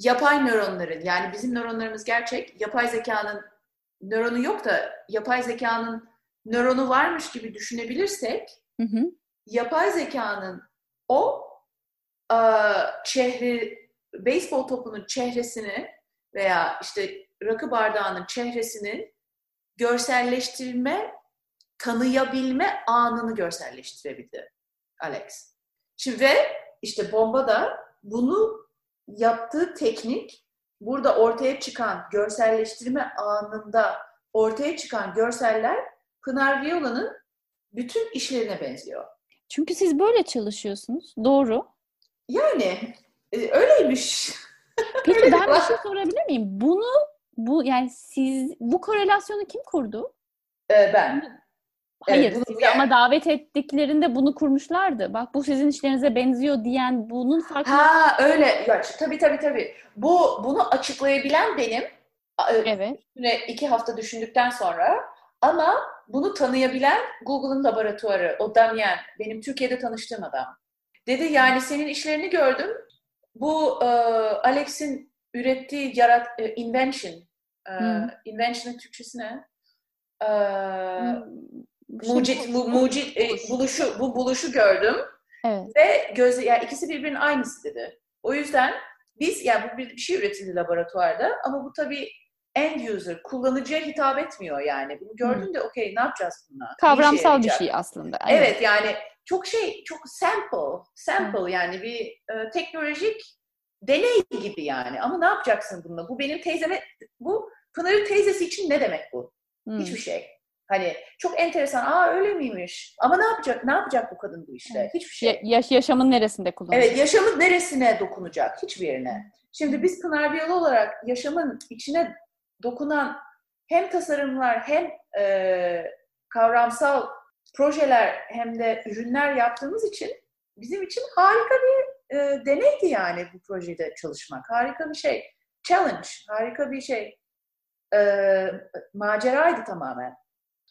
Speaker 2: Yapay nöronların yani bizim nöronlarımız gerçek, yapay zekanın nöronu yok da yapay zekanın nöronu varmış gibi düşünebilirsek hı hı. yapay zekanın o uh, çehre beyzbol topunun çehresini veya işte rakı bardağının çehresinin görselleştirme, tanıyabilme anını görselleştirebildi Alex. Şimdi ve işte bomba da bunu yaptığı teknik burada ortaya çıkan görselleştirme anında ortaya çıkan görseller Pınar Viola'nın bütün işlerine benziyor.
Speaker 1: Çünkü siz böyle çalışıyorsunuz. Doğru.
Speaker 2: Yani e, öyleymiş.
Speaker 1: Peki ben bir şey sorabilir miyim? Bunu bu yani siz bu korelasyonu kim kurdu?
Speaker 2: Ee, ben.
Speaker 1: Hayır, evet, sizi yani. ama davet ettiklerinde bunu kurmuşlardı. Bak bu sizin işlerinize benziyor diyen bunun farklı.
Speaker 2: Ha öyle. Ya, tabii tabii tabii. Bu bunu açıklayabilen benim. Evet. Üstüne iki hafta düşündükten sonra ama bunu tanıyabilen Google'ın laboratuvarı, o Damien, benim Türkiye'de tanıştığım adam. Dedi yani senin işlerini gördüm. Bu e, Alex'in ürettiği yarat e, invention. E, hmm. Invention'ın Türkçesi ne? E, hmm. Mucit, mu, mucit e, buluşu, bu buluşu gördüm. Evet. Ve gözle, yani ikisi birbirinin aynısı dedi. O yüzden biz, yani bu bir, şey üretildi laboratuvarda ama bu tabii end user, kullanıcıya hitap etmiyor yani. Bunu gördün de okey ne yapacağız bununla?
Speaker 1: Kavramsal bir şey aslında.
Speaker 2: Evet. evet yani çok şey, çok sample, sample Hı. yani bir e, teknolojik deney gibi yani. Ama ne yapacaksın bununla? Bu benim teyzeme, bu Pınar'ın teyzesi için ne demek bu? Hı. Hiçbir şey. Hani çok enteresan. Aa öyle miymiş? Ama ne yapacak? Ne yapacak bu kadın bu işte? Evet. Hiçbir şey.
Speaker 1: Ya, yaşamın neresinde kullanacak?
Speaker 2: Evet, yaşamın neresine dokunacak? Hiçbir yerine. Şimdi biz Pınar Biyolu olarak yaşamın içine dokunan hem tasarımlar hem e, kavramsal projeler hem de ürünler yaptığımız için bizim için harika bir e, deneydi yani bu projede çalışmak. Harika bir şey. Challenge, harika bir şey. E, maceraydı tamamen.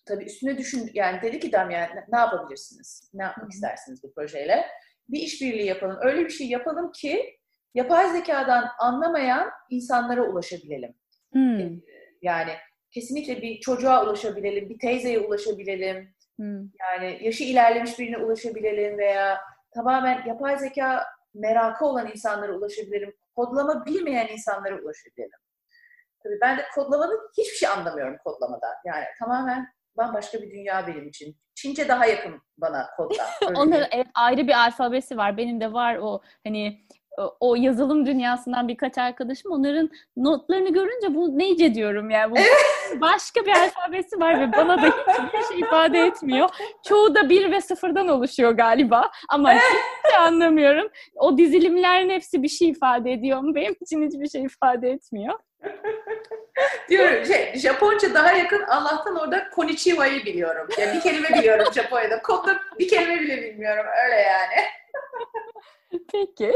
Speaker 2: Tabii üstüne düşün, yani dedi ki Damien ne yapabilirsiniz? Ne yapmak istersiniz bu projeyle? Bir işbirliği yapalım. Öyle bir şey yapalım ki yapay zekadan anlamayan insanlara ulaşabilelim. Hmm. Yani kesinlikle bir çocuğa ulaşabilelim, bir teyzeye ulaşabilelim. Hmm. Yani yaşı ilerlemiş birine ulaşabilelim veya tamamen yapay zeka merakı olan insanlara ulaşabilelim. Kodlama bilmeyen insanlara ulaşabilelim. Tabii ben de kodlamanın hiçbir şey anlamıyorum kodlamadan. Yani tamamen bambaşka bir dünya benim için. Çince daha yakın bana koddan.
Speaker 1: Onların evet, ayrı bir alfabesi var. Benim de var o hani o yazılım dünyasından birkaç arkadaşım onların notlarını görünce bu neyce diyorum yani. Bu başka bir alfabesi var ve bana da hiçbir şey ifade etmiyor. Çoğu da bir ve sıfırdan oluşuyor galiba ama hiç anlamıyorum. O dizilimlerin hepsi bir şey ifade ediyor ama benim için hiçbir şey ifade etmiyor.
Speaker 2: Diyorum şey, Japonca daha yakın Allah'tan orada konnichiwa'yı biliyorum. Yani bir kelime biliyorum Japonya'da. Kodda bir kelime bile bilmiyorum. Öyle yani.
Speaker 1: Peki.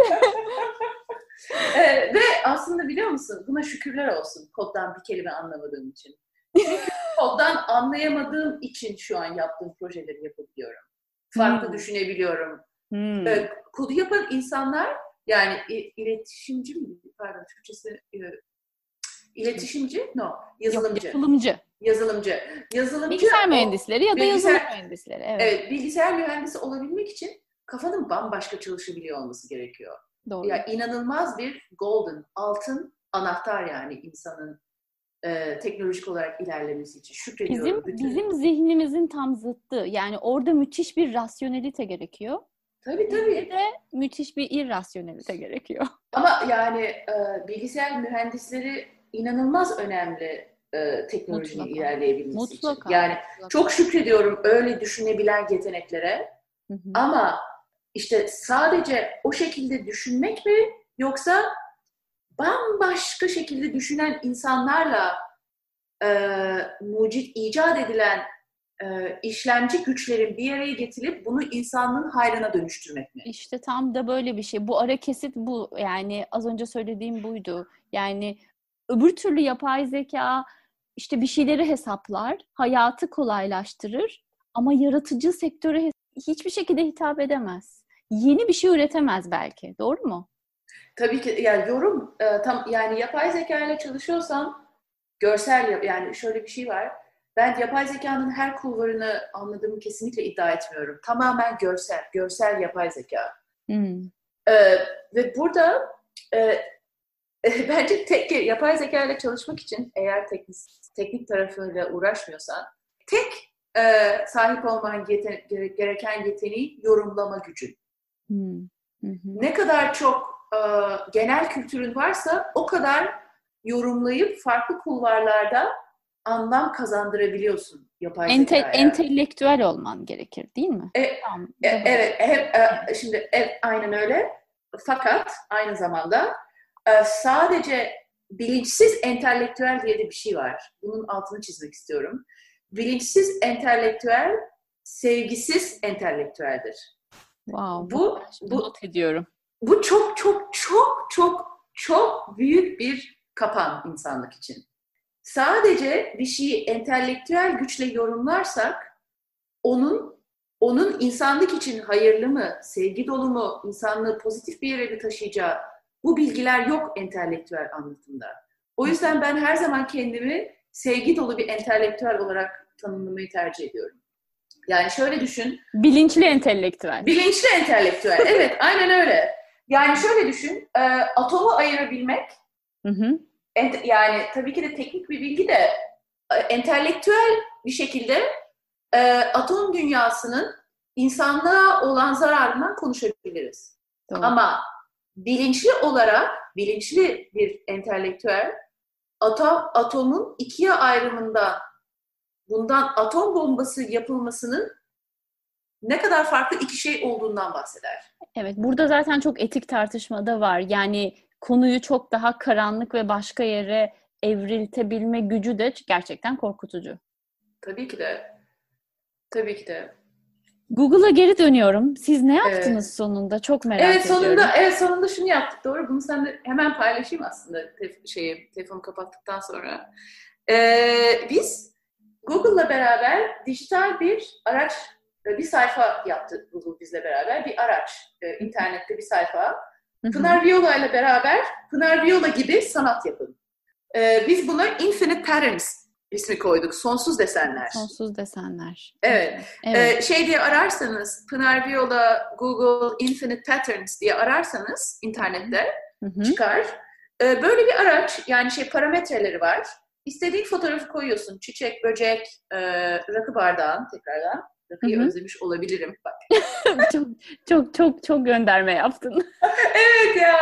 Speaker 2: ee, ve aslında biliyor musun buna şükürler olsun koddan bir kelime anlamadığım için. Çünkü koddan anlayamadığım için şu an yaptığım projeleri yapabiliyorum. Farklı hmm. düşünebiliyorum. Hmm. Ee, kodu yapan insanlar yani iletişimci mi? Pardon Türkçesi e, iletişimci? No. Yazılımcı.
Speaker 1: Yok, yazılımcı.
Speaker 2: Yazılımcı. Yazılımcı.
Speaker 1: Bilgisayar mühendisleri ya da bilgisayar, yazılım mühendisleri. Evet.
Speaker 2: evet. Bilgisayar mühendisi olabilmek için kafanın bambaşka çalışabiliyor olması gerekiyor. Doğru. Ya inanılmaz bir golden, altın anahtar yani insanın e, teknolojik olarak ilerlemesi için. Şükrediyorum.
Speaker 1: Bizim, bütün. bizim zihnimizin tam zıttı. Yani orada müthiş bir rasyonelite gerekiyor.
Speaker 2: Tabii tabii.
Speaker 1: Bir de müthiş bir irrasyonelite gerekiyor.
Speaker 2: Ama yani e, bilgisayar mühendisleri inanılmaz önemli e, teknolojinin mutlaka. ilerleyebilmesi mutlaka. için. Yani mutlaka. çok şükrediyorum öyle düşünebilen yeteneklere. Hı hı. Ama işte sadece o şekilde düşünmek mi yoksa bambaşka şekilde düşünen insanlarla e, mucit icat edilen e, işlemci güçlerin bir araya getirip bunu insanlığın hayrına dönüştürmek mi?
Speaker 1: İşte tam da böyle bir şey. Bu ara kesit bu. Yani az önce söylediğim buydu. Yani öbür türlü yapay zeka işte bir şeyleri hesaplar, hayatı kolaylaştırır ama yaratıcı sektöre hiçbir şekilde hitap edemez. Yeni bir şey üretemez belki. Doğru mu?
Speaker 2: Tabii ki yani yorum e, tam yani yapay zeka ile çalışıyorsam görsel yani şöyle bir şey var. Ben yapay zekanın her kulvarını anladığımı kesinlikle iddia etmiyorum. Tamamen görsel, görsel yapay zeka. Hmm. Ee, ve burada e, bence tek yapay zeka ile çalışmak için eğer teknik, teknik tarafıyla uğraşmıyorsan tek e, sahip olman yeten, gereken yeteneği yorumlama gücün. Hmm. Ne kadar çok e, genel kültürün varsa o kadar yorumlayıp farklı kulvarlarda anlam kazandırabiliyorsun yapay
Speaker 1: Ente, zekaya. Entelektüel olman gerekir değil mi?
Speaker 2: E, tamam, e, evet, hep, e, şimdi e, aynen öyle. Fakat aynı zamanda sadece bilinçsiz entelektüel diye de bir şey var. Bunun altını çizmek istiyorum. Bilinçsiz entelektüel, sevgisiz entelektüeldir.
Speaker 1: Wow, bu, bu not ediyorum.
Speaker 2: Bu çok çok çok çok çok büyük bir kapan insanlık için. Sadece bir şeyi entelektüel güçle yorumlarsak onun onun insanlık için hayırlı mı, sevgi dolu mu, insanlığı pozitif bir yere mi taşıyacağı bu bilgiler yok entelektüel anlatımda. O yüzden ben her zaman kendimi sevgi dolu bir entelektüel olarak tanımlamayı tercih ediyorum. Yani şöyle düşün.
Speaker 1: Bilinçli entelektüel.
Speaker 2: Bilinçli entelektüel. evet, aynen öyle. Yani şöyle düşün. E, atomu ayırabilmek hı hı ent, yani tabii ki de teknik bir bilgi de e, entelektüel bir şekilde e, atom dünyasının insanlığa olan zararından konuşabiliriz. Doğru. Ama bilinçli olarak, bilinçli bir entelektüel atom, atomun ikiye ayrımında bundan atom bombası yapılmasının ne kadar farklı iki şey olduğundan bahseder.
Speaker 1: Evet, burada zaten çok etik tartışma da var. Yani konuyu çok daha karanlık ve başka yere evriltebilme gücü de gerçekten korkutucu.
Speaker 2: Tabii ki de. Tabii ki de.
Speaker 1: Google'a geri dönüyorum. Siz ne yaptınız evet. sonunda? Çok merak
Speaker 2: evet,
Speaker 1: sonunda,
Speaker 2: ediyorum. Evet sonunda şunu yaptık doğru. Bunu sen de hemen paylaşayım aslında te- şeyi, telefonu kapattıktan sonra. Ee, biz Google'la beraber dijital bir araç, bir sayfa yaptı Google bizle beraber. Bir araç, e, internette bir sayfa Pınar Viola ile beraber Pınar Viola gibi sanat yapın. Ee, biz buna Infinite Patterns ismi koyduk. Sonsuz desenler.
Speaker 1: Sonsuz desenler.
Speaker 2: Evet. evet. Ee, şey diye ararsanız Pınar Viola Google Infinite Patterns diye ararsanız internette Hı-hı. çıkar. Ee, böyle bir araç yani şey parametreleri var. İstediğin fotoğrafı koyuyorsun. Çiçek, böcek, e, rakı bardağın tekrardan. Rakıyı Hı-hı. özlemiş olabilirim. Bak.
Speaker 1: çok çok çok çok gönderme yaptın.
Speaker 2: evet ya.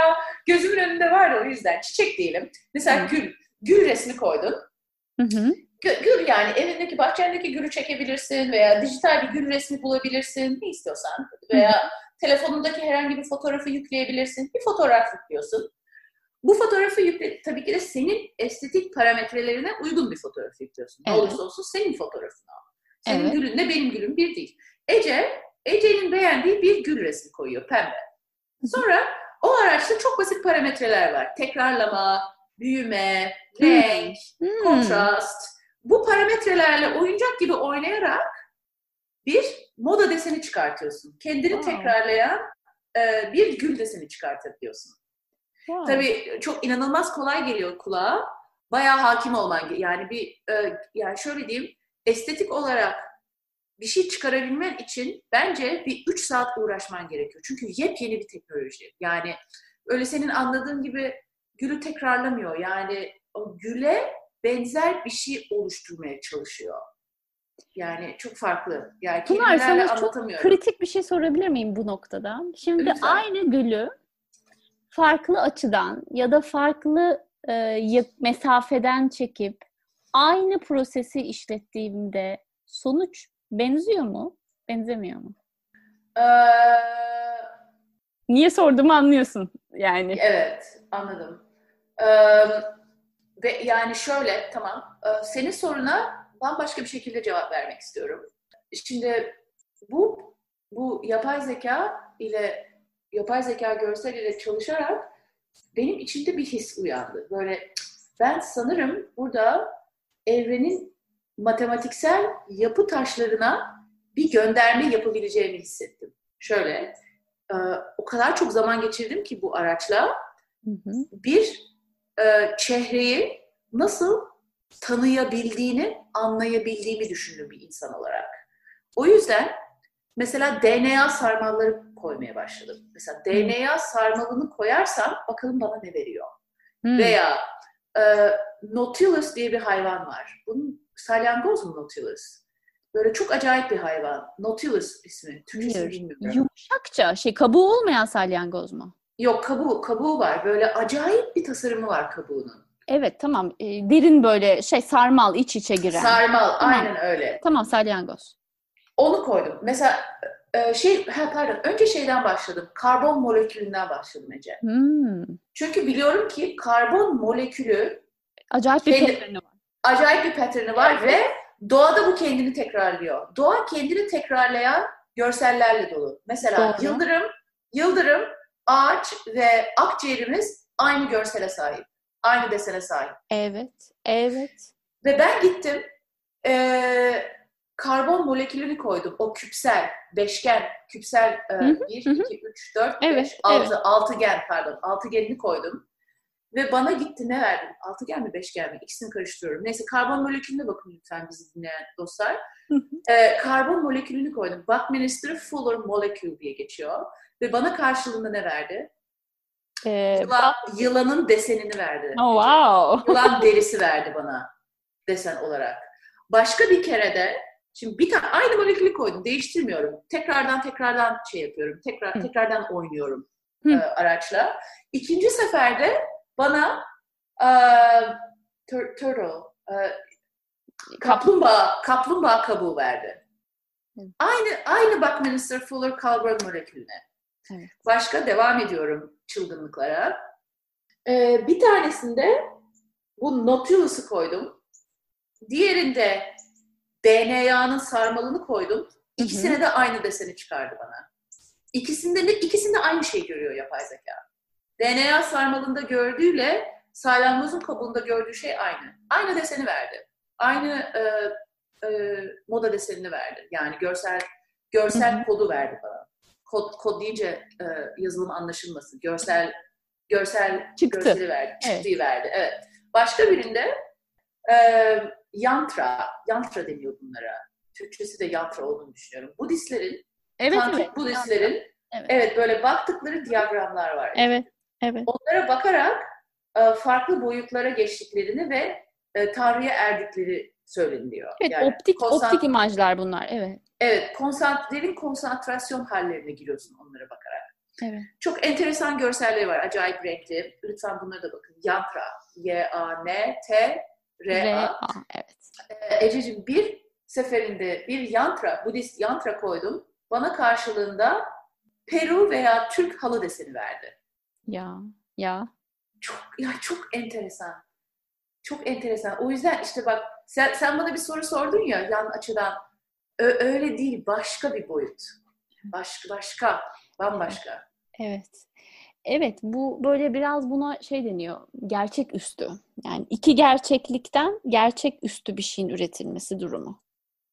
Speaker 2: Gözümün önünde var o yüzden. Çiçek diyelim. Mesela Hı. gül. Gül resmi koydun. Hı Gül yani evindeki bahçendeki gülü çekebilirsin veya dijital bir gül resmi bulabilirsin ne istiyorsan veya telefonundaki herhangi bir fotoğrafı yükleyebilirsin. Bir fotoğraf yüklüyorsun. Bu fotoğrafı yükle, tabii ki de senin estetik parametrelerine uygun bir fotoğraf yüklüyorsun. Evet. Ne olursa olsun senin fotoğrafın o. Senin evet. gülünle benim gülüm bir değil. Ece, Ece'nin beğendiği bir gül resmi koyuyor pembe. Sonra o araçta çok basit parametreler var. Tekrarlama, büyüme, renk, hmm. kontrast. Bu parametrelerle oyuncak gibi oynayarak bir moda deseni çıkartıyorsun. Kendini wow. tekrarlayan e, bir gül deseni çıkartabiliyorsun. Wow. Tabii çok inanılmaz kolay geliyor kulağa. Bayağı hakim olman yani bir e, yani şöyle diyeyim estetik olarak bir şey çıkarabilmen için bence bir 3 saat uğraşman gerekiyor. Çünkü yepyeni bir teknoloji. Yani öyle senin anladığın gibi gülü tekrarlamıyor. Yani o güle benzer bir şey oluşturmaya çalışıyor. Yani çok farklı. Yani Pınar sana çok
Speaker 1: kritik bir şey sorabilir miyim bu noktada? Şimdi Lütfen. aynı gülü farklı açıdan ya da farklı e, mesafeden çekip aynı prosesi işlettiğimde sonuç benziyor mu? Benzemiyor mu? Ee... Niye sorduğumu anlıyorsun yani.
Speaker 2: Evet, anladım. Ee, ve yani şöyle tamam e, senin soruna bambaşka bir şekilde cevap vermek istiyorum. Şimdi bu bu yapay zeka ile yapay zeka görsel ile çalışarak benim içimde bir his uyandı. Böyle ben sanırım burada evrenin matematiksel yapı taşlarına bir gönderme yapabileceğimi hissettim. Şöyle, o kadar çok zaman geçirdim ki bu araçla hı hı. bir e, çehreyi nasıl tanıyabildiğini, anlayabildiğimi düşündüm bir insan olarak. O yüzden mesela DNA sarmalları koymaya başladım. Mesela DNA sarmalını koyarsam bakalım bana ne veriyor. Hmm. Veya e, Nautilus diye bir hayvan var. Bunun salyangoz mu Nautilus? Böyle çok acayip bir hayvan. Nautilus ismi. Türkçesini bilmiyorum.
Speaker 1: Yumuşakça, şey kabuğu olmayan salyangoz mu?
Speaker 2: Yok kabuğu, kabuğu var. Böyle acayip bir tasarımı var kabuğunun.
Speaker 1: Evet tamam. E, derin böyle şey sarmal iç içe giren.
Speaker 2: Sarmal tamam. aynen öyle.
Speaker 1: Tamam salyangoz.
Speaker 2: Onu koydum. Mesela e, şey ha, pardon önce şeyden başladım. Karbon molekülünden başladım Ece. Hmm. Çünkü biliyorum ki karbon molekülü
Speaker 1: acayip bir kendi, pattern'ı var.
Speaker 2: Acayip bir pattern'ı var evet. ve doğada bu kendini tekrarlıyor. Doğa kendini tekrarlayan görsellerle dolu. Mesela Doğru. yıldırım, yıldırım, ağaç ve akciğerimiz aynı görsele sahip. Aynı desene sahip.
Speaker 1: Evet, evet.
Speaker 2: Ve ben gittim, e, karbon molekülünü koydum. O küpsel, beşgen, küpsel e, 1, 2, 3, 4, evet, 5, 6, evet. altıgen pardon, altıgenini koydum. Ve bana gitti ne verdim? Altıgen mi beşgen mi? İkisini karıştırıyorum. Neyse karbon molekülüne bakın lütfen bizi dinleyen dostlar. ee, karbon molekülünü koydum. Buckminster Fuller Molecule diye geçiyor. Ve bana karşılığında ne verdi? Ee, Yılan, yılanın desenini verdi.
Speaker 1: Oh, wow.
Speaker 2: Yılan derisi verdi bana desen olarak. Başka bir kere de şimdi bir tane aynı molekülü koydum. Değiştirmiyorum. Tekrardan tekrardan şey yapıyorum. Tekrar Hı. tekrardan oynuyorum e, araçla. İkinci seferde bana e, tur- turtle e, kaplumbağa kaplumbağa kabuğu verdi. Hı. Aynı aynı Buckminster Fuller karbon molekülüne. Evet. Başka devam ediyorum çılgınlıklara. Ee, bir tanesinde bu Nautilus'u koydum. Diğerinde DNA'nın sarmalını koydum. İkisine de aynı deseni çıkardı bana. İkisinde de ikisinde aynı şeyi görüyor yapay zeka. DNA sarmalında gördüğüyle salyangozun kabuğunda gördüğü şey aynı. Aynı deseni verdi. Aynı e, e, moda desenini verdi. Yani görsel görsel Hı-hı. kodu verdi bana kod, kod deyince e, yazılım anlaşılmasın. Görsel görsel Çıktı. görseli verdi. Çıktığı evet. verdi. Evet. Başka birinde e, yantra, yantra deniyor bunlara. Türkçesi de yantra olduğunu düşünüyorum. Budistlerin, evet, evet. Budistlerin evet. evet böyle baktıkları diyagramlar var.
Speaker 1: Evet. Evet.
Speaker 2: Onlara bakarak e, farklı boyutlara geçtiklerini ve e, Tanrı'ya erdikleri söyleniliyor.
Speaker 1: Evet, yani optik konsant... optik imajlar bunlar. Evet.
Speaker 2: Evet, konsant derin konsantrasyon hallerine giriyorsun onlara bakarak.
Speaker 1: Evet.
Speaker 2: Çok enteresan görselleri var, acayip renkli. Lütfen bunlara da bakın. Yantra, Y-A-N-T-R-A.
Speaker 1: Evet.
Speaker 2: Ee, Ececiğim bir seferinde bir yantra, Budist yantra koydum. Bana karşılığında Peru veya Türk halı deseni verdi.
Speaker 1: Ya, ya.
Speaker 2: Çok, ya çok enteresan. Çok enteresan. O yüzden işte bak sen, sen bana bir soru sordun ya yan açıdan. Ö- öyle değil. Başka bir boyut. Başka, başka. Bambaşka.
Speaker 1: Evet. Evet bu böyle biraz buna şey deniyor gerçek üstü. Yani iki gerçeklikten gerçek üstü bir şeyin üretilmesi durumu.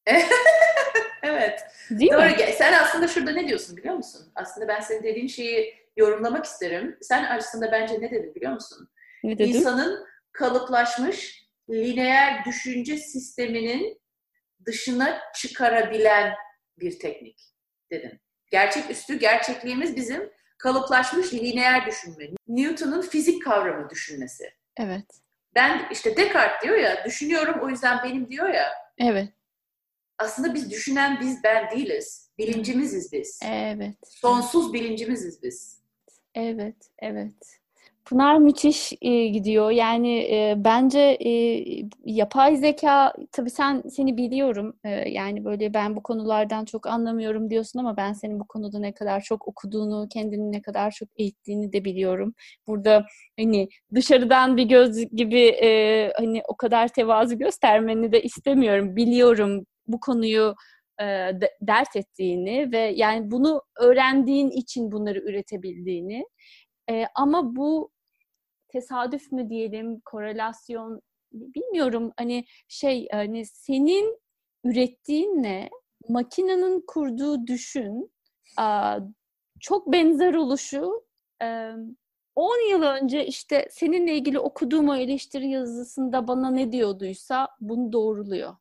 Speaker 2: evet. Değil Doğru. Mi? Sen aslında şurada ne diyorsun biliyor musun? Aslında ben senin dediğin şeyi yorumlamak isterim. Sen aslında bence ne dedin biliyor musun?
Speaker 1: Ne dedim?
Speaker 2: İnsanın kalıplaşmış lineer düşünce sisteminin dışına çıkarabilen bir teknik dedim. Gerçek üstü gerçekliğimiz bizim kalıplaşmış lineer düşünme. Newton'un fizik kavramı düşünmesi.
Speaker 1: Evet.
Speaker 2: Ben işte Descartes diyor ya, düşünüyorum o yüzden benim diyor ya.
Speaker 1: Evet.
Speaker 2: Aslında biz düşünen biz ben değiliz. Bilincimiziz biz.
Speaker 1: Evet.
Speaker 2: Sonsuz bilincimiziz biz.
Speaker 1: Evet, evet. Pınar müthiş e, gidiyor. Yani e, bence e, yapay zeka tabii sen seni biliyorum. E, yani böyle ben bu konulardan çok anlamıyorum diyorsun ama ben senin bu konuda ne kadar çok okuduğunu, kendini ne kadar çok eğittiğini de biliyorum. Burada hani dışarıdan bir göz gibi e, hani o kadar tevazu göstermeni de istemiyorum. Biliyorum bu konuyu e, dert ettiğini ve yani bunu öğrendiğin için bunları üretebildiğini. E, ama bu tesadüf mü diyelim, korelasyon bilmiyorum hani şey hani senin ürettiğinle makinenin kurduğu düşün çok benzer oluşu 10 yıl önce işte seninle ilgili okuduğum o eleştiri yazısında bana ne diyorduysa bunu doğruluyor.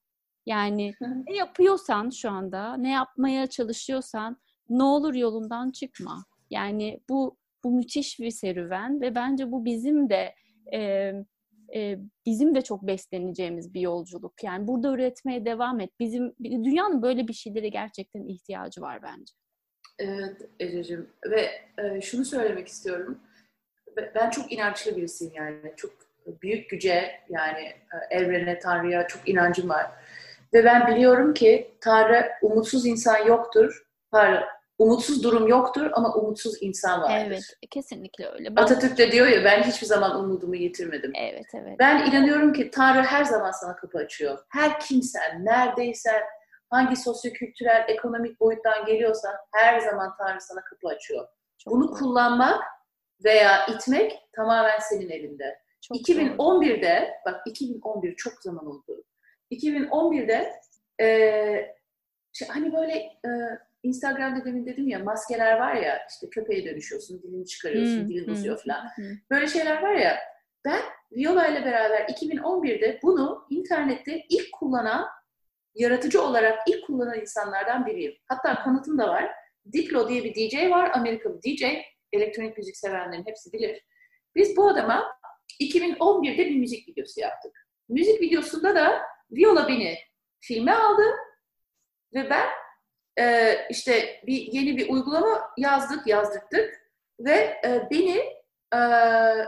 Speaker 1: Yani ne yapıyorsan şu anda, ne yapmaya çalışıyorsan ne olur yolundan çıkma. Yani bu bu müthiş bir serüven ve bence bu bizim de e, e, bizim de çok besleneceğimiz bir yolculuk. Yani burada üretmeye devam et. Bizim dünyanın böyle bir şeylere gerçekten ihtiyacı var bence.
Speaker 2: Evet Ececiğim ve e, şunu söylemek istiyorum. Ben çok inançlı birisiyim yani. Çok büyük güce yani evrene, Tanrı'ya çok inancım var. Ve ben biliyorum ki Tanrı umutsuz insan yoktur. Tanrı umutsuz durum yoktur ama umutsuz insan vardır.
Speaker 1: Evet, kesinlikle öyle. Ben...
Speaker 2: Atatürk de diyor ya ben hiçbir zaman umudumu yitirmedim.
Speaker 1: Evet, evet.
Speaker 2: Ben inanıyorum ki Tanrı her zaman sana kapı açıyor. Her kimsen, neredeysen, hangi sosyokültürel, ekonomik boyuttan geliyorsan her zaman Tanrı sana kapı açıyor. Çok Bunu doğru. kullanmak veya itmek tamamen senin elinde. Çok 2011'de, doğru. bak 2011 çok zaman oldu. 2011'de e, şey, hani böyle e, Instagram'da demin dedim ya maskeler var ya işte köpeğe dönüşüyorsun, dilini çıkarıyorsun, hmm, dilin hmm, uzuyor falan. Hmm. Böyle şeyler var ya ben Viola ile beraber 2011'de bunu internette ilk kullanan, yaratıcı olarak ilk kullanan insanlardan biriyim. Hatta kanıtım da var. Diplo diye bir DJ var, Amerikalı DJ. Elektronik müzik sevenlerin hepsi bilir. Biz bu adama 2011'de bir müzik videosu yaptık. Müzik videosunda da Viola beni filme aldı ve ben e, işte bir yeni bir uygulama yazdık, yazdırdık ve e, beni e,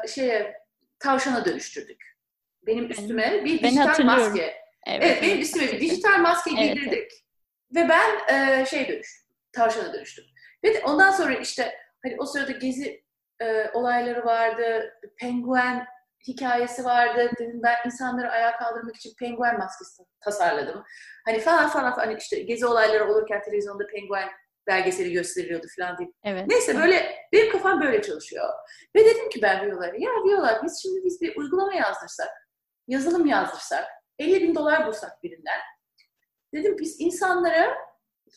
Speaker 2: şeye tavşana dönüştürdük. Benim üstüme bir dijital maske. Evet, evet, benim üstüme bir dijital maske giydirdik. Evet. Ve ben e, şey dönüştüm, tavşana dönüştüm. Ve ondan sonra işte hani o sırada gezi e, olayları vardı, penguen hikayesi vardı. Dedim ben insanları ayağa kaldırmak için penguen maskesi tasarladım. Hani falan falan hani işte gezi olayları olurken televizyonda penguen belgeseli gösteriliyordu falan diye. Evet. Neyse böyle benim kafam böyle çalışıyor. Ve dedim ki ben Viola'ya ya Viola biz şimdi biz bir uygulama yazdırsak, yazılım yazdırsak, 50 bin dolar bulsak birinden. Dedim biz insanlara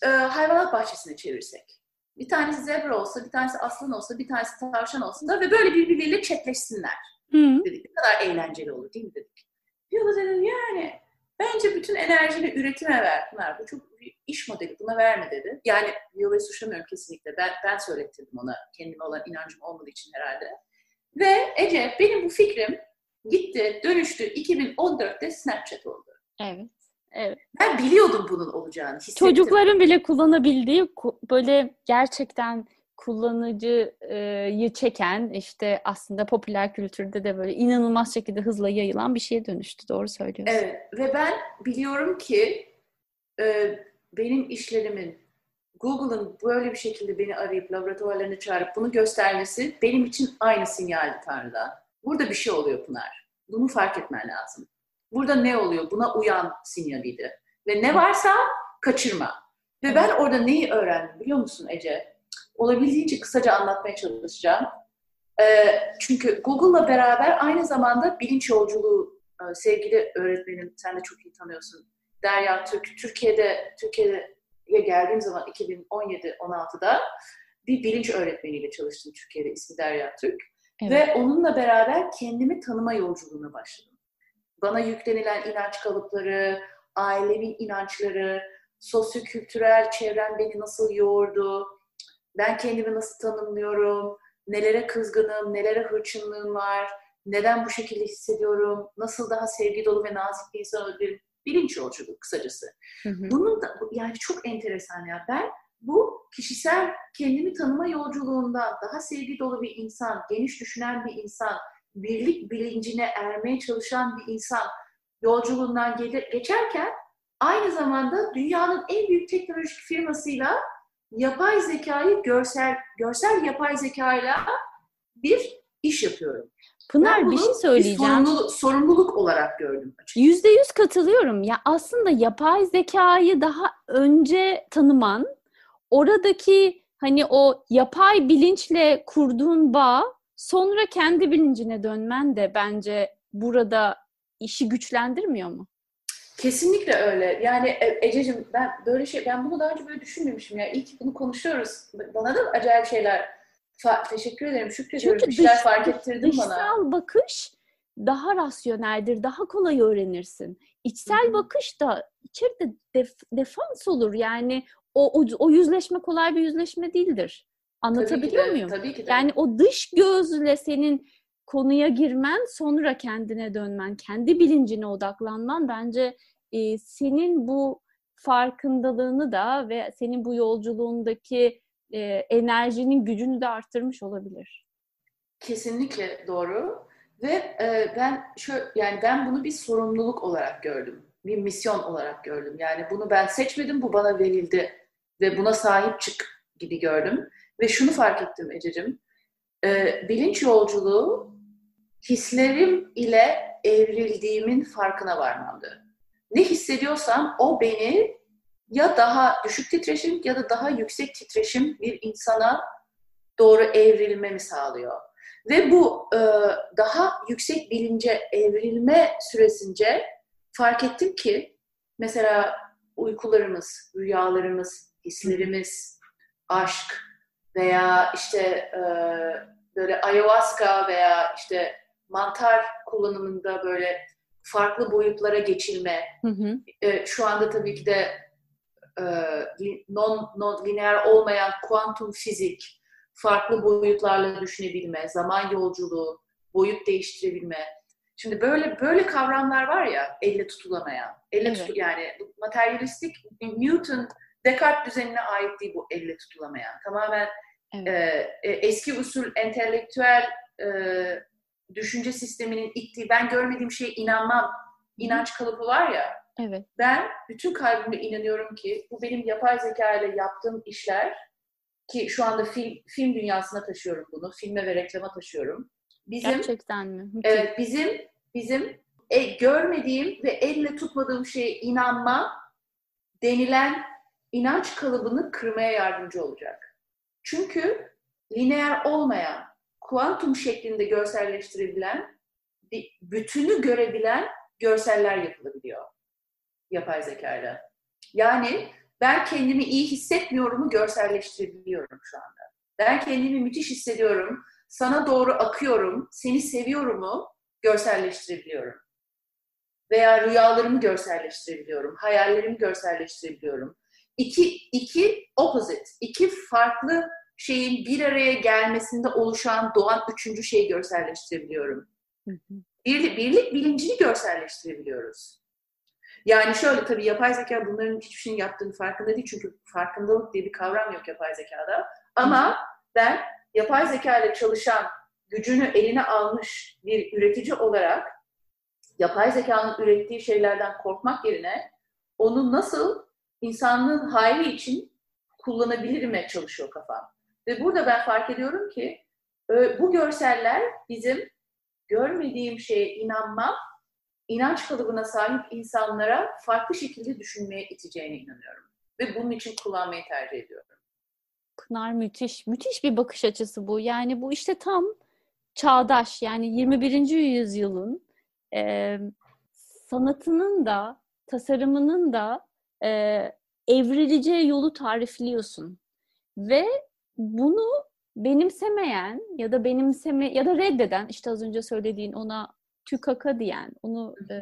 Speaker 2: e, hayvanat bahçesine çevirsek. Bir tanesi zebra olsa, bir tanesi aslan olsa, bir tanesi tavşan olsun da ve böyle birbirleriyle chatleşsinler. Hı. Dedik ne kadar eğlenceli olur değil mi dedik. Diyorlar dedim yani bence bütün enerjini üretime ver Pınar. Bu çok bir iş modeli buna verme dedi. Yani Viola'yı suçlamıyorum kesinlikle. Ben, ben söylettirdim ona kendime olan inancım olmadığı için herhalde. Ve Ece benim bu fikrim gitti dönüştü 2014'te Snapchat oldu.
Speaker 1: Evet. Evet.
Speaker 2: Ben biliyordum bunun olacağını.
Speaker 1: Hissettim. Çocukların bile kullanabildiği böyle gerçekten kullanıcıyı çeken işte aslında popüler kültürde de böyle inanılmaz şekilde hızla yayılan bir şeye dönüştü. Doğru söylüyorsun.
Speaker 2: Evet ve ben biliyorum ki e, benim işlerimin Google'ın böyle bir şekilde beni arayıp laboratuvarlarını çağırıp bunu göstermesi benim için aynı sinyaldi Tanrı'dan. Burada bir şey oluyor Pınar. Bunu fark etmen lazım. Burada ne oluyor? Buna uyan sinyaliydi. Ve ne varsa kaçırma. Ve ben orada neyi öğrendim biliyor musun Ece? Olabildiğince kısaca anlatmaya çalışacağım. E, çünkü Google'la beraber aynı zamanda bilinç yolculuğu e, sevgili öğretmenim, sen de çok iyi tanıyorsun. Derya Türk, Türkiye'de Türkiye'ye geldiğim zaman 2017-16'da bir bilinç öğretmeniyle çalıştım Türkiye'de ismi Derya Türk. Evet. Ve onunla beraber kendimi tanıma yolculuğuna başladım. Bana yüklenilen inanç kalıpları, ailevi inançları, sosyokültürel çevrem beni nasıl yoğurdu, ben kendimi nasıl tanımlıyorum, nelere kızgınım, nelere hırçınlığım var, neden bu şekilde hissediyorum, nasıl daha sevgi dolu ve nazik bir insan olabilirim. Bilinç yolculuğu kısacası. Hı hı. Bunun da yani çok enteresan ya. Ben bu kişisel kendimi tanıma yolculuğundan daha sevgi dolu bir insan, geniş düşünen bir insan, birlik bilincine ermeye çalışan bir insan yolculuğundan geçerken aynı zamanda dünyanın en büyük teknolojik firmasıyla yapay zekayı görsel görsel yapay zekayla bir iş yapıyorum.
Speaker 1: Pınar bir şey söyleyeceğim. Bir
Speaker 2: sorumluluk, sorumluluk olarak gördüm.
Speaker 1: Yüzde yüz katılıyorum. Ya aslında yapay zekayı daha önce tanıman, oradaki hani o yapay bilinçle kurduğun bağ, sonra kendi bilincine dönmen de bence burada işi güçlendirmiyor mu?
Speaker 2: Kesinlikle öyle. Yani e, Ececiğim ben böyle şey ben bunu daha önce böyle düşünmemişim ya. İlk bunu konuşuyoruz. Bana da acayip şeyler Fa- teşekkür ederim. Şükrediyorum. Çünkü bir şeyler dış, fark ettirdin
Speaker 1: dışsal bana. Dışsal bakış daha rasyoneldir, daha kolay öğrenirsin. İçsel Hı-hı. bakış da içeride def, defans olur. Yani o, o, o yüzleşme kolay bir yüzleşme değildir. Anlatabiliyor
Speaker 2: tabii
Speaker 1: muyum?
Speaker 2: Tabii ki
Speaker 1: de. Yani o dış gözle senin konuya girmen, sonra kendine dönmen, kendi bilincine odaklanman bence e, senin bu farkındalığını da ve senin bu yolculuğundaki e, enerjinin gücünü de arttırmış olabilir.
Speaker 2: Kesinlikle doğru. Ve e, ben şu yani ben bunu bir sorumluluk olarak gördüm. Bir misyon olarak gördüm. Yani bunu ben seçmedim, bu bana verildi ve buna sahip çık gibi gördüm. Ve şunu fark ettim Ececiğim. E, bilinç yolculuğu hislerim ile evrildiğimin farkına varmamdı. Ne hissediyorsam o beni ya daha düşük titreşim ya da daha yüksek titreşim bir insana doğru evrilmemi sağlıyor. Ve bu e, daha yüksek bilince evrilme süresince fark ettim ki mesela uykularımız, rüyalarımız, hislerimiz, aşk veya işte e, böyle ayahuasca veya işte mantar kullanımında böyle farklı boyutlara geçilme. Hı hı. E, şu anda tabii ki de e, non, non lineer olmayan kuantum fizik, farklı boyutlarla düşünebilme, zaman yolculuğu, boyut değiştirebilme. Şimdi böyle böyle kavramlar var ya elle tutulamayan. Elle evet. tutu yani materyalistik Newton Descartes düzenine ait değil bu elle tutulamayan. Tamamen evet. e, eski usul entelektüel e, düşünce sisteminin ittiği ben görmediğim şeye inanmam inanç kalıbı var ya
Speaker 1: Evet.
Speaker 2: Ben bütün kalbimle inanıyorum ki bu benim yapay zeka ile yaptığım işler ki şu anda film, film dünyasına taşıyorum bunu. Filme ve reklama taşıyorum.
Speaker 1: Bizim, Gerçekten mi?
Speaker 2: Evet, bizim bizim e, görmediğim ve elle tutmadığım şeye inanma denilen inanç kalıbını kırmaya yardımcı olacak. Çünkü lineer olmayan, kuantum şeklinde görselleştirebilen, bütünü görebilen görseller yapılabiliyor yapay zekayla. Yani ben kendimi iyi hissetmiyorumu görselleştirebiliyorum şu anda. Ben kendimi müthiş hissediyorum, sana doğru akıyorum, seni seviyorumu görselleştirebiliyorum. Veya rüyalarımı görselleştirebiliyorum, hayallerimi görselleştirebiliyorum. İki, iki opposite, iki farklı şeyin bir araya gelmesinde oluşan, doğan üçüncü şeyi görselleştirebiliyorum. Birlik, birlik bilincini görselleştirebiliyoruz. Yani şöyle tabii yapay zeka bunların hiçbir şeyin yaptığını farkında değil. Çünkü farkındalık diye bir kavram yok yapay zekada. Ama ben yapay zeka ile çalışan, gücünü eline almış bir üretici olarak yapay zekanın ürettiği şeylerden korkmak yerine onu nasıl insanlığın hayrı için kullanabilirime çalışıyor kafam. Ve burada ben fark ediyorum ki bu görseller bizim görmediğim şeye inanmam inanç kalıbına sahip insanlara farklı şekilde düşünmeye iteceğine inanıyorum. Ve bunun için kullanmayı tercih ediyorum.
Speaker 1: Pınar müthiş. Müthiş bir bakış açısı bu. Yani bu işte tam çağdaş yani 21. yüzyılın e, sanatının da tasarımının da e, evrileceği yolu tarifliyorsun. Ve bunu benimsemeyen ya da benimseme ya da reddeden işte az önce söylediğin ona tükaka diyen, onu e,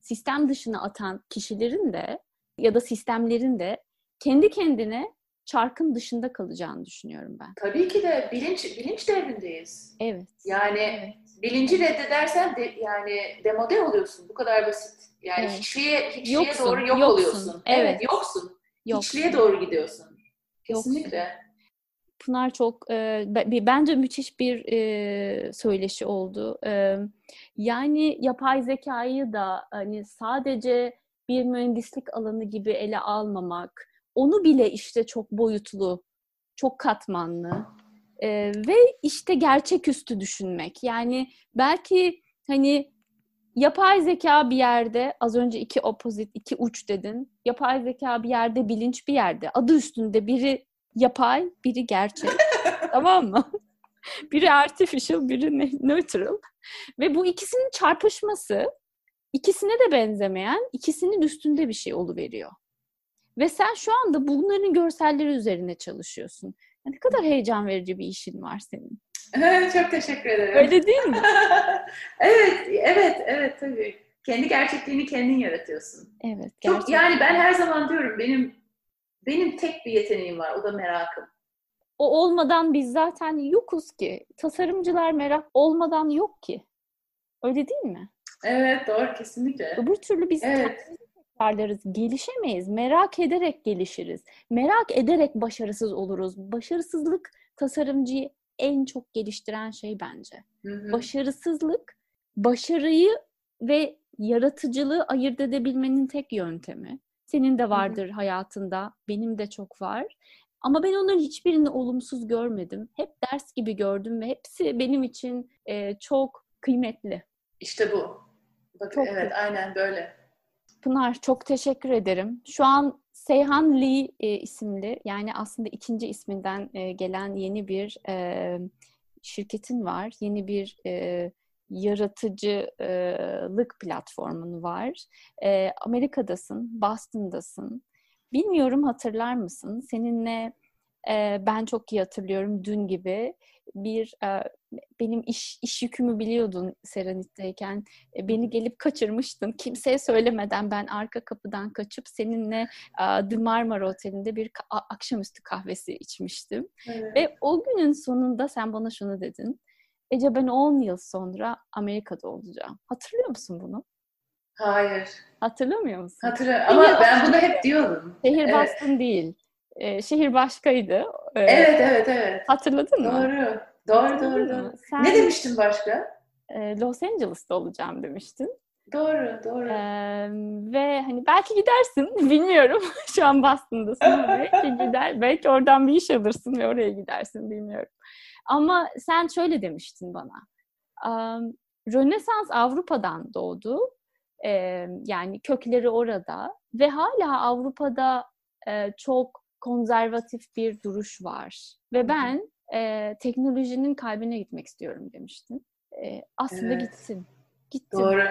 Speaker 1: sistem dışına atan kişilerin de ya da sistemlerin de kendi kendine çarkın dışında kalacağını düşünüyorum ben.
Speaker 2: Tabii ki de bilinç bilinç devrindeyiz.
Speaker 1: Evet.
Speaker 2: Yani evet. bilinci reddedersen de, yani demode oluyorsun. Bu kadar basit. Yani evet. hiçliğe, hiçliğe yoksun, doğru yok yoksun. oluyorsun. Evet. evet yoksun. Yoksun. Hiçliğe doğru gidiyorsun. Kesinlikle.
Speaker 1: Pınar çok e, bence müthiş bir e, söyleşi oldu. E, yani yapay zekayı da hani sadece bir mühendislik alanı gibi ele almamak, onu bile işte çok boyutlu, çok katmanlı e, ve işte gerçeküstü düşünmek. Yani belki hani yapay zeka bir yerde, az önce iki opozit, iki uç dedin. Yapay zeka bir yerde, bilinç bir yerde. Adı üstünde biri yapay, biri gerçek. tamam mı? biri artificial, biri neutral. Ve bu ikisinin çarpışması ikisine de benzemeyen, ikisinin üstünde bir şey oluveriyor. Ve sen şu anda bunların görselleri üzerine çalışıyorsun. Ne kadar heyecan verici bir işin var senin.
Speaker 2: Çok teşekkür ederim.
Speaker 1: Öyle değil mi?
Speaker 2: evet, evet, evet tabii. Kendi gerçekliğini kendin yaratıyorsun.
Speaker 1: Evet.
Speaker 2: Gerçekten. Çok yani ben her zaman diyorum benim benim tek bir yeteneğim var. O da merakım.
Speaker 1: O olmadan biz zaten yokuz ki. Tasarımcılar merak olmadan yok ki. Öyle değil mi?
Speaker 2: Evet doğru kesinlikle.
Speaker 1: Öbür türlü biz evet. tekrarlarız. Gelişemeyiz. Merak ederek gelişiriz. Merak ederek başarısız oluruz. Başarısızlık tasarımcıyı en çok geliştiren şey bence. Hı hı. Başarısızlık başarıyı ve yaratıcılığı ayırt edebilmenin tek yöntemi. Senin de vardır hı hı. hayatında, benim de çok var. Ama ben onların hiçbirini olumsuz görmedim. Hep ders gibi gördüm ve hepsi benim için e, çok kıymetli.
Speaker 2: İşte bu. Bak, çok evet, iyi. aynen böyle.
Speaker 1: Pınar çok teşekkür ederim. Şu an Seyhan Lee e, isimli yani aslında ikinci isminden e, gelen yeni bir e, şirketin var. Yeni bir e, yaratıcılık platformun var. E, Amerika'dasın, Boston'dasın. Bilmiyorum hatırlar mısın? Seninle e, ben çok iyi hatırlıyorum dün gibi bir e, benim iş iş yükümü biliyordun Serenit'teyken. E, beni gelip kaçırmıştın. Kimseye söylemeden ben arka kapıdan kaçıp seninle e, The Marmara Oteli'nde bir akşamüstü kahvesi içmiştim. Evet. Ve o günün sonunda sen bana şunu dedin. Ece ben 10 yıl sonra Amerika'da olacağım. Hatırlıyor musun bunu?
Speaker 2: Hayır.
Speaker 1: Hatırlamıyor musun?
Speaker 2: Hatırlıyorum ama ben bunu hep diyordum.
Speaker 1: Şehir evet. Boston değil. Ee, şehir başkaydı.
Speaker 2: Ee, evet, evet, evet.
Speaker 1: Hatırladın
Speaker 2: mı?
Speaker 1: Doğru.
Speaker 2: Doğru, doğru, doğru. Sen, ne demiştin başka?
Speaker 1: E, Los Angeles'ta olacağım demiştin.
Speaker 2: Doğru, doğru.
Speaker 1: Ee, ve hani belki gidersin, bilmiyorum. Şu an Boston'dasın belki gider, belki oradan bir iş alırsın ve oraya gidersin, bilmiyorum. Ama sen şöyle demiştin bana. Rönesans Avrupa'dan doğdu. Yani kökleri orada ve hala Avrupa'da çok konservatif bir duruş var. Ve ben teknolojinin kalbine gitmek istiyorum demiştin. Aslında evet. gitsin. Gittim.
Speaker 2: Doğru.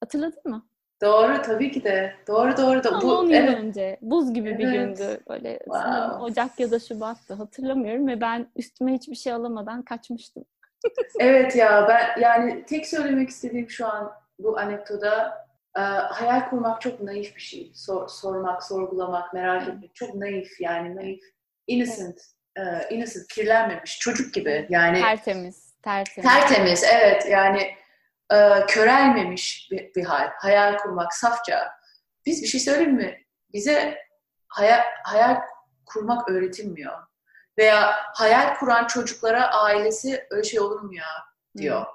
Speaker 1: Hatırladın mı?
Speaker 2: Doğru tabii ki de. Doğru doğru da.
Speaker 1: Ama bu, 10 yıl evet. önce. Buz gibi evet. bir gündü. Böyle wow. Ocak ya da Şubat'tı hatırlamıyorum ve ben üstüme hiçbir şey alamadan kaçmıştım.
Speaker 2: evet ya ben yani tek söylemek istediğim şu an bu anekdoda e, hayal kurmak çok naif bir şey. Sor, sormak, sorgulamak, merak etmek çok naif yani naif. Innocent. Evet. Uh, innocent, kirlenmemiş. Çocuk gibi yani.
Speaker 1: Tertemiz. Tertemiz.
Speaker 2: Tertemiz evet yani e, körelmemiş bir, bir hal. Hayal kurmak safça. Biz bir şey söyleyeyim mi? Bize hayal, hayal kurmak öğretilmiyor. Veya hayal kuran çocuklara ailesi öyle şey olur mu ya diyor. Hmm.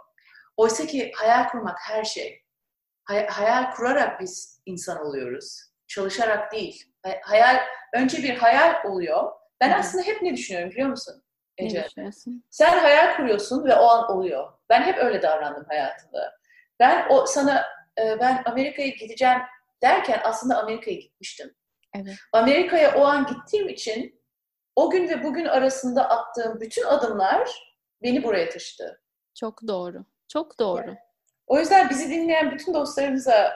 Speaker 2: Oysa ki hayal kurmak her şey. Hay, hayal kurarak biz insan oluyoruz. Çalışarak değil. Hayal önce bir hayal oluyor. Ben hmm. aslında hep ne düşünüyorum biliyor musun? Ece. Sen hayal kuruyorsun ve o an oluyor. Ben hep öyle davrandım hayatımda. Ben o sana e, ben Amerika'ya gideceğim derken aslında Amerika'ya gitmiştim.
Speaker 1: Evet.
Speaker 2: Amerika'ya o an gittiğim için o gün ve bugün arasında attığım bütün adımlar beni buraya taşıdı.
Speaker 1: Çok doğru. Çok doğru. Yani,
Speaker 2: o yüzden bizi dinleyen bütün dostlarımıza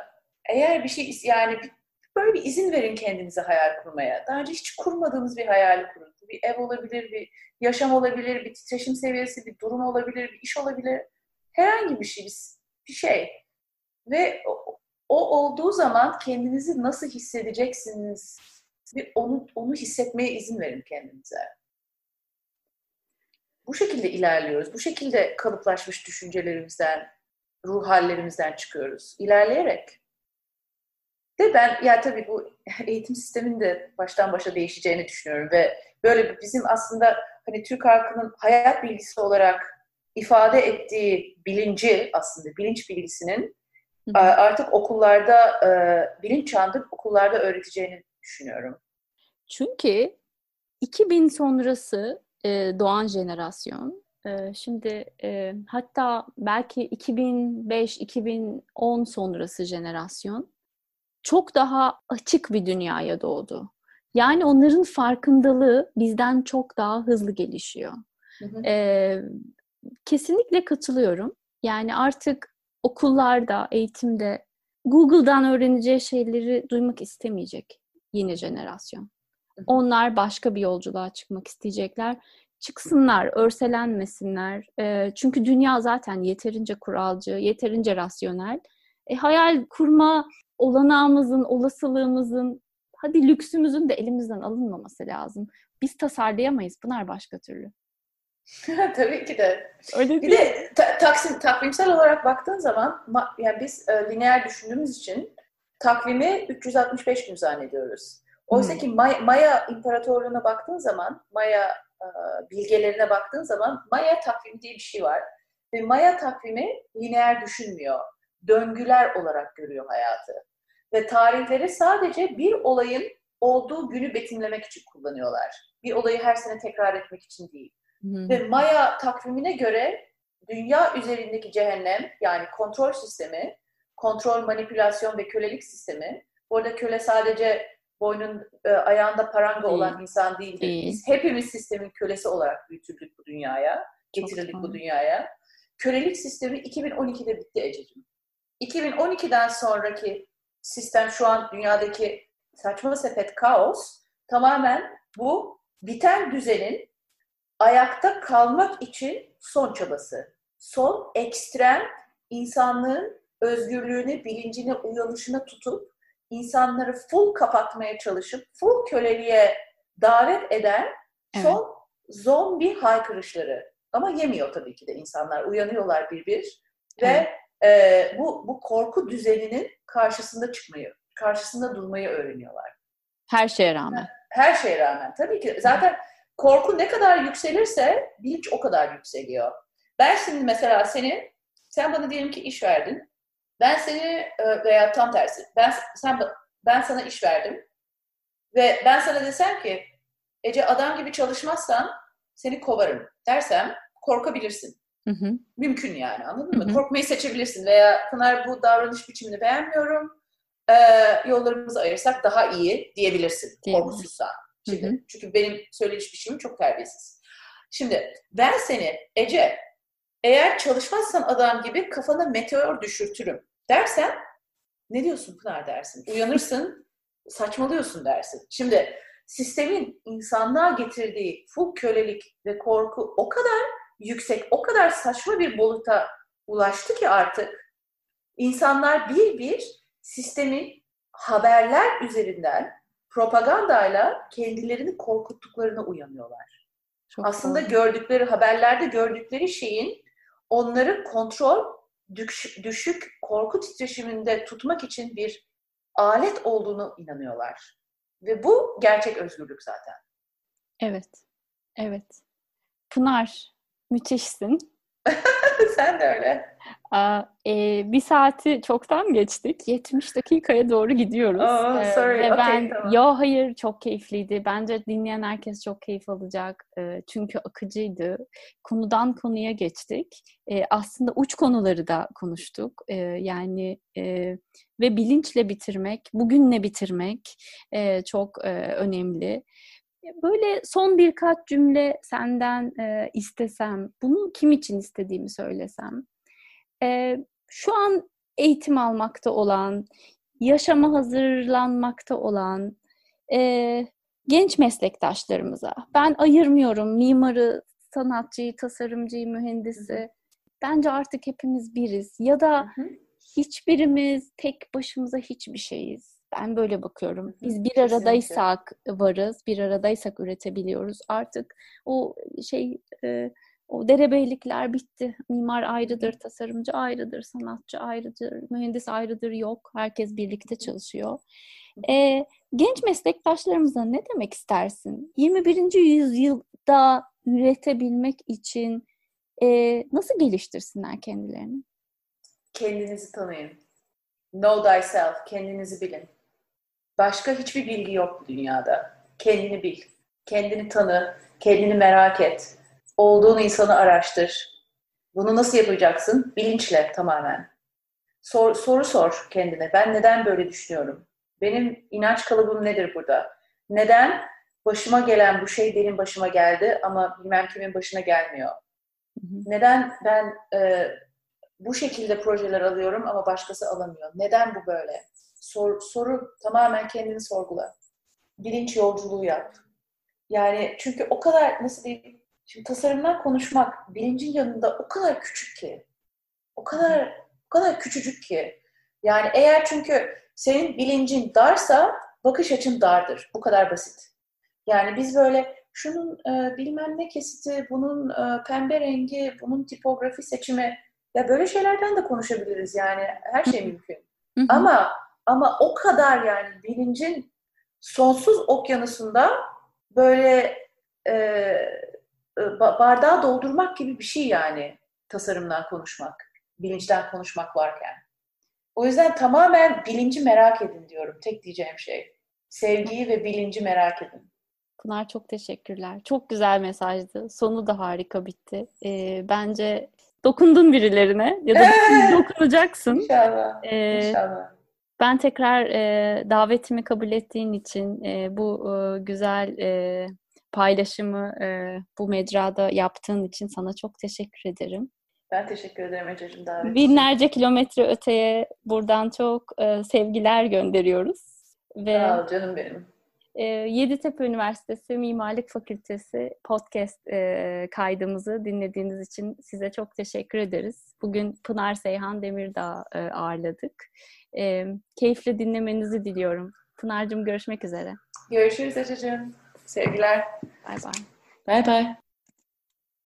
Speaker 2: eğer bir şey yani böyle bir izin verin kendinize hayal kurmaya. Daha önce hiç kurmadığımız bir hayali kurun. Bir ev olabilir, bir yaşam olabilir, bir titreşim seviyesi, bir durum olabilir, bir iş olabilir. Herhangi bir şey, bir şey. Ve o, o olduğu zaman kendinizi nasıl hissedeceksiniz? Bir onu, onu hissetmeye izin verin kendinize. Bu şekilde ilerliyoruz. Bu şekilde kalıplaşmış düşüncelerimizden, ruh hallerimizden çıkıyoruz. İlerleyerek. De ben ya tabii bu eğitim sisteminin de baştan başa değişeceğini düşünüyorum ve böyle bizim aslında hani Türk halkının hayat bilgisi olarak ifade ettiği bilinci aslında bilinç bilgisinin Hı. artık okullarda bilinç çağında okullarda öğreteceğini düşünüyorum.
Speaker 1: Çünkü 2000 sonrası doğan jenerasyon şimdi hatta belki 2005-2010 sonrası jenerasyon çok daha açık bir dünyaya doğdu. Yani onların farkındalığı bizden çok daha hızlı gelişiyor. Hı hı. Ee, kesinlikle katılıyorum. Yani artık okullarda, eğitimde Google'dan öğreneceği şeyleri duymak istemeyecek yeni jenerasyon. Onlar başka bir yolculuğa çıkmak isteyecekler. Çıksınlar, örselenmesinler. E, çünkü dünya zaten yeterince kuralcı, yeterince rasyonel. E, hayal kurma olanağımızın, olasılığımızın, hadi lüksümüzün de elimizden alınmaması lazım. Biz tasarlayamayız. Bunlar başka türlü.
Speaker 2: Tabii ki de. Öyle bir de ta- taksim, takvimsel olarak baktığın zaman yani biz e, lineer düşündüğümüz için takvimi 365 gün zannediyoruz. Oysa hmm. ki Maya, Maya İmparatorluğu'na baktığın zaman, Maya e, bilgelerine baktığın zaman Maya takvimi diye bir şey var. Ve Maya takvimi lineer düşünmüyor. Döngüler olarak görüyor hayatı. Ve tarihleri sadece bir olayın olduğu günü betimlemek için kullanıyorlar. Bir olayı her sene tekrar etmek için değil. Hı. Ve Maya takvimine göre dünya üzerindeki cehennem yani kontrol sistemi, kontrol, manipülasyon ve kölelik sistemi. Bu arada köle sadece boynun e, ayağında paranga değil. olan insan değildir. Değil. Biz hepimiz sistemin kölesi olarak büyütüldük bu dünyaya, getirildik bu dünyaya. Kölelik sistemi 2012'de bitti Ececiğim. 2012'den sonraki sistem şu an dünyadaki saçma sepet kaos tamamen bu biten düzenin ayakta kalmak için son çabası. Son ekstrem insanlığın özgürlüğünü, bilincini, uyanışına tutup insanları full kapatmaya çalışıp full köleliğe davet eden son evet. zombi haykırışları. Ama yemiyor tabii ki de insanlar. Uyanıyorlar bir bir ve e, bu, bu korku düzeninin karşısında çıkmayı, karşısında durmayı öğreniyorlar.
Speaker 1: Her şeye rağmen.
Speaker 2: Her şeye rağmen. Tabii ki. Zaten korku ne kadar yükselirse bilinç o kadar yükseliyor. Ben şimdi mesela seni, sen bana diyelim ki iş verdin. Ben seni e, veya tam tersi, ben sen ben sana iş verdim ve ben sana desem ki Ece adam gibi çalışmazsan seni kovarım dersem korkabilirsin. Hı hı. Mümkün yani anladın hı hı. mı? Korkmayı seçebilirsin veya Pınar bu davranış biçimini beğenmiyorum. E, yollarımızı ayırsak daha iyi diyebilirsin Değil korkusuzsan. Şimdi, hı hı. Çünkü benim söyleyiş biçimim çok terbiyesiz. Şimdi ben seni Ece eğer çalışmazsan adam gibi kafana meteor düşürtürüm dersen ne diyorsun Pınar dersin. Uyanırsın saçmalıyorsun dersin. Şimdi sistemin insanlığa getirdiği full kölelik ve korku o kadar yüksek, o kadar saçma bir boluta ulaştı ki artık insanlar bir bir sistemin haberler üzerinden propagandayla kendilerini korkuttuklarına uyanıyorlar. Çok Aslında doğru. gördükleri haberlerde gördükleri şeyin onları kontrol düşük korku titreşiminde tutmak için bir alet olduğunu inanıyorlar. Ve bu gerçek özgürlük zaten.
Speaker 1: Evet. Evet. Pınar, müthişsin.
Speaker 2: Sen de öyle.
Speaker 1: Aa, e, bir saati çoktan geçtik. 70 dakikaya doğru gidiyoruz.
Speaker 2: Oh, sorry. Ee, ve okay, ben,
Speaker 1: tamam. yo hayır çok keyifliydi. Bence dinleyen herkes çok keyif alacak. E, çünkü akıcıydı. Konudan konuya geçtik. E, aslında uç konuları da konuştuk. E, yani e, ve bilinçle bitirmek, bugünle bitirmek e, çok e, önemli. Böyle son birkaç cümle senden e, istesem, bunu kim için istediğimi söylesem. E, şu an eğitim almakta olan, yaşama hazırlanmakta olan e, genç meslektaşlarımıza, ben ayırmıyorum mimarı, sanatçıyı, tasarımcıyı, mühendisi. Bence artık hepimiz biriz. Ya da hiçbirimiz tek başımıza hiçbir şeyiz. Ben böyle bakıyorum. Biz bir aradaysak varız, bir aradaysak üretebiliyoruz. Artık o şey e, o derebeylikler bitti. Mimar ayrıdır, tasarımcı ayrıdır, sanatçı ayrıdır, mühendis ayrıdır yok. Herkes birlikte çalışıyor. E, genç meslektaşlarımıza ne demek istersin? 21. yüzyılda üretebilmek için e, nasıl geliştirsinler kendilerini?
Speaker 2: Kendinizi tanıyın. Know thyself. Kendinizi bilin. Başka hiçbir bilgi yok dünyada. Kendini bil. Kendini tanı. Kendini merak et. Olduğun insanı araştır. Bunu nasıl yapacaksın? Bilinçle tamamen. Sor, soru sor kendine. Ben neden böyle düşünüyorum? Benim inanç kalıbım nedir burada? Neden başıma gelen bu şey benim başıma geldi ama bilmem kimin başına gelmiyor? Neden ben e, bu şekilde projeler alıyorum ama başkası alamıyor? Neden bu böyle? Sor, soru tamamen kendini sorgula. Bilinç yolculuğu yap. Yani çünkü o kadar nasıl diyeyim, şimdi tasarımdan konuşmak bilincin yanında o kadar küçük ki. O kadar o kadar küçücük ki. Yani eğer çünkü senin bilincin darsa bakış açın dardır. Bu kadar basit. Yani biz böyle şunun e, bilmem ne kesiti, bunun e, pembe rengi, bunun tipografi seçimi ya böyle şeylerden de konuşabiliriz yani. Her şey mümkün. ama ama o kadar yani bilincin sonsuz okyanusunda böyle e, bardağı doldurmak gibi bir şey yani tasarımdan konuşmak, bilinçten konuşmak varken. O yüzden tamamen bilinci merak edin diyorum. Tek diyeceğim şey. Sevgiyi ve bilinci merak edin.
Speaker 1: Pınar çok teşekkürler. Çok güzel mesajdı. Sonu da harika bitti. Ee, bence dokundun birilerine ya da dokunacaksın.
Speaker 2: İnşallah. Ee, İnşallah.
Speaker 1: Ben tekrar e, davetimi kabul ettiğin için e, bu e, güzel e, paylaşımı e, bu mecrada yaptığın için sana çok teşekkür ederim.
Speaker 2: Ben teşekkür ederim Ececiğim davet
Speaker 1: Binlerce kilometre öteye buradan çok e, sevgiler gönderiyoruz.
Speaker 2: Ve, Sağ ol canım benim.
Speaker 1: E, Yeditepe Üniversitesi Mimarlık Fakültesi podcast e, kaydımızı dinlediğiniz için size çok teşekkür ederiz. Bugün Pınar Seyhan Demirdağ e, ağırladık. E, keyifle dinlemenizi diliyorum. Pınar'cığım görüşmek üzere.
Speaker 2: Görüşürüz Ececiğim. Sevgiler.
Speaker 1: Bay bay.
Speaker 2: Bay bay.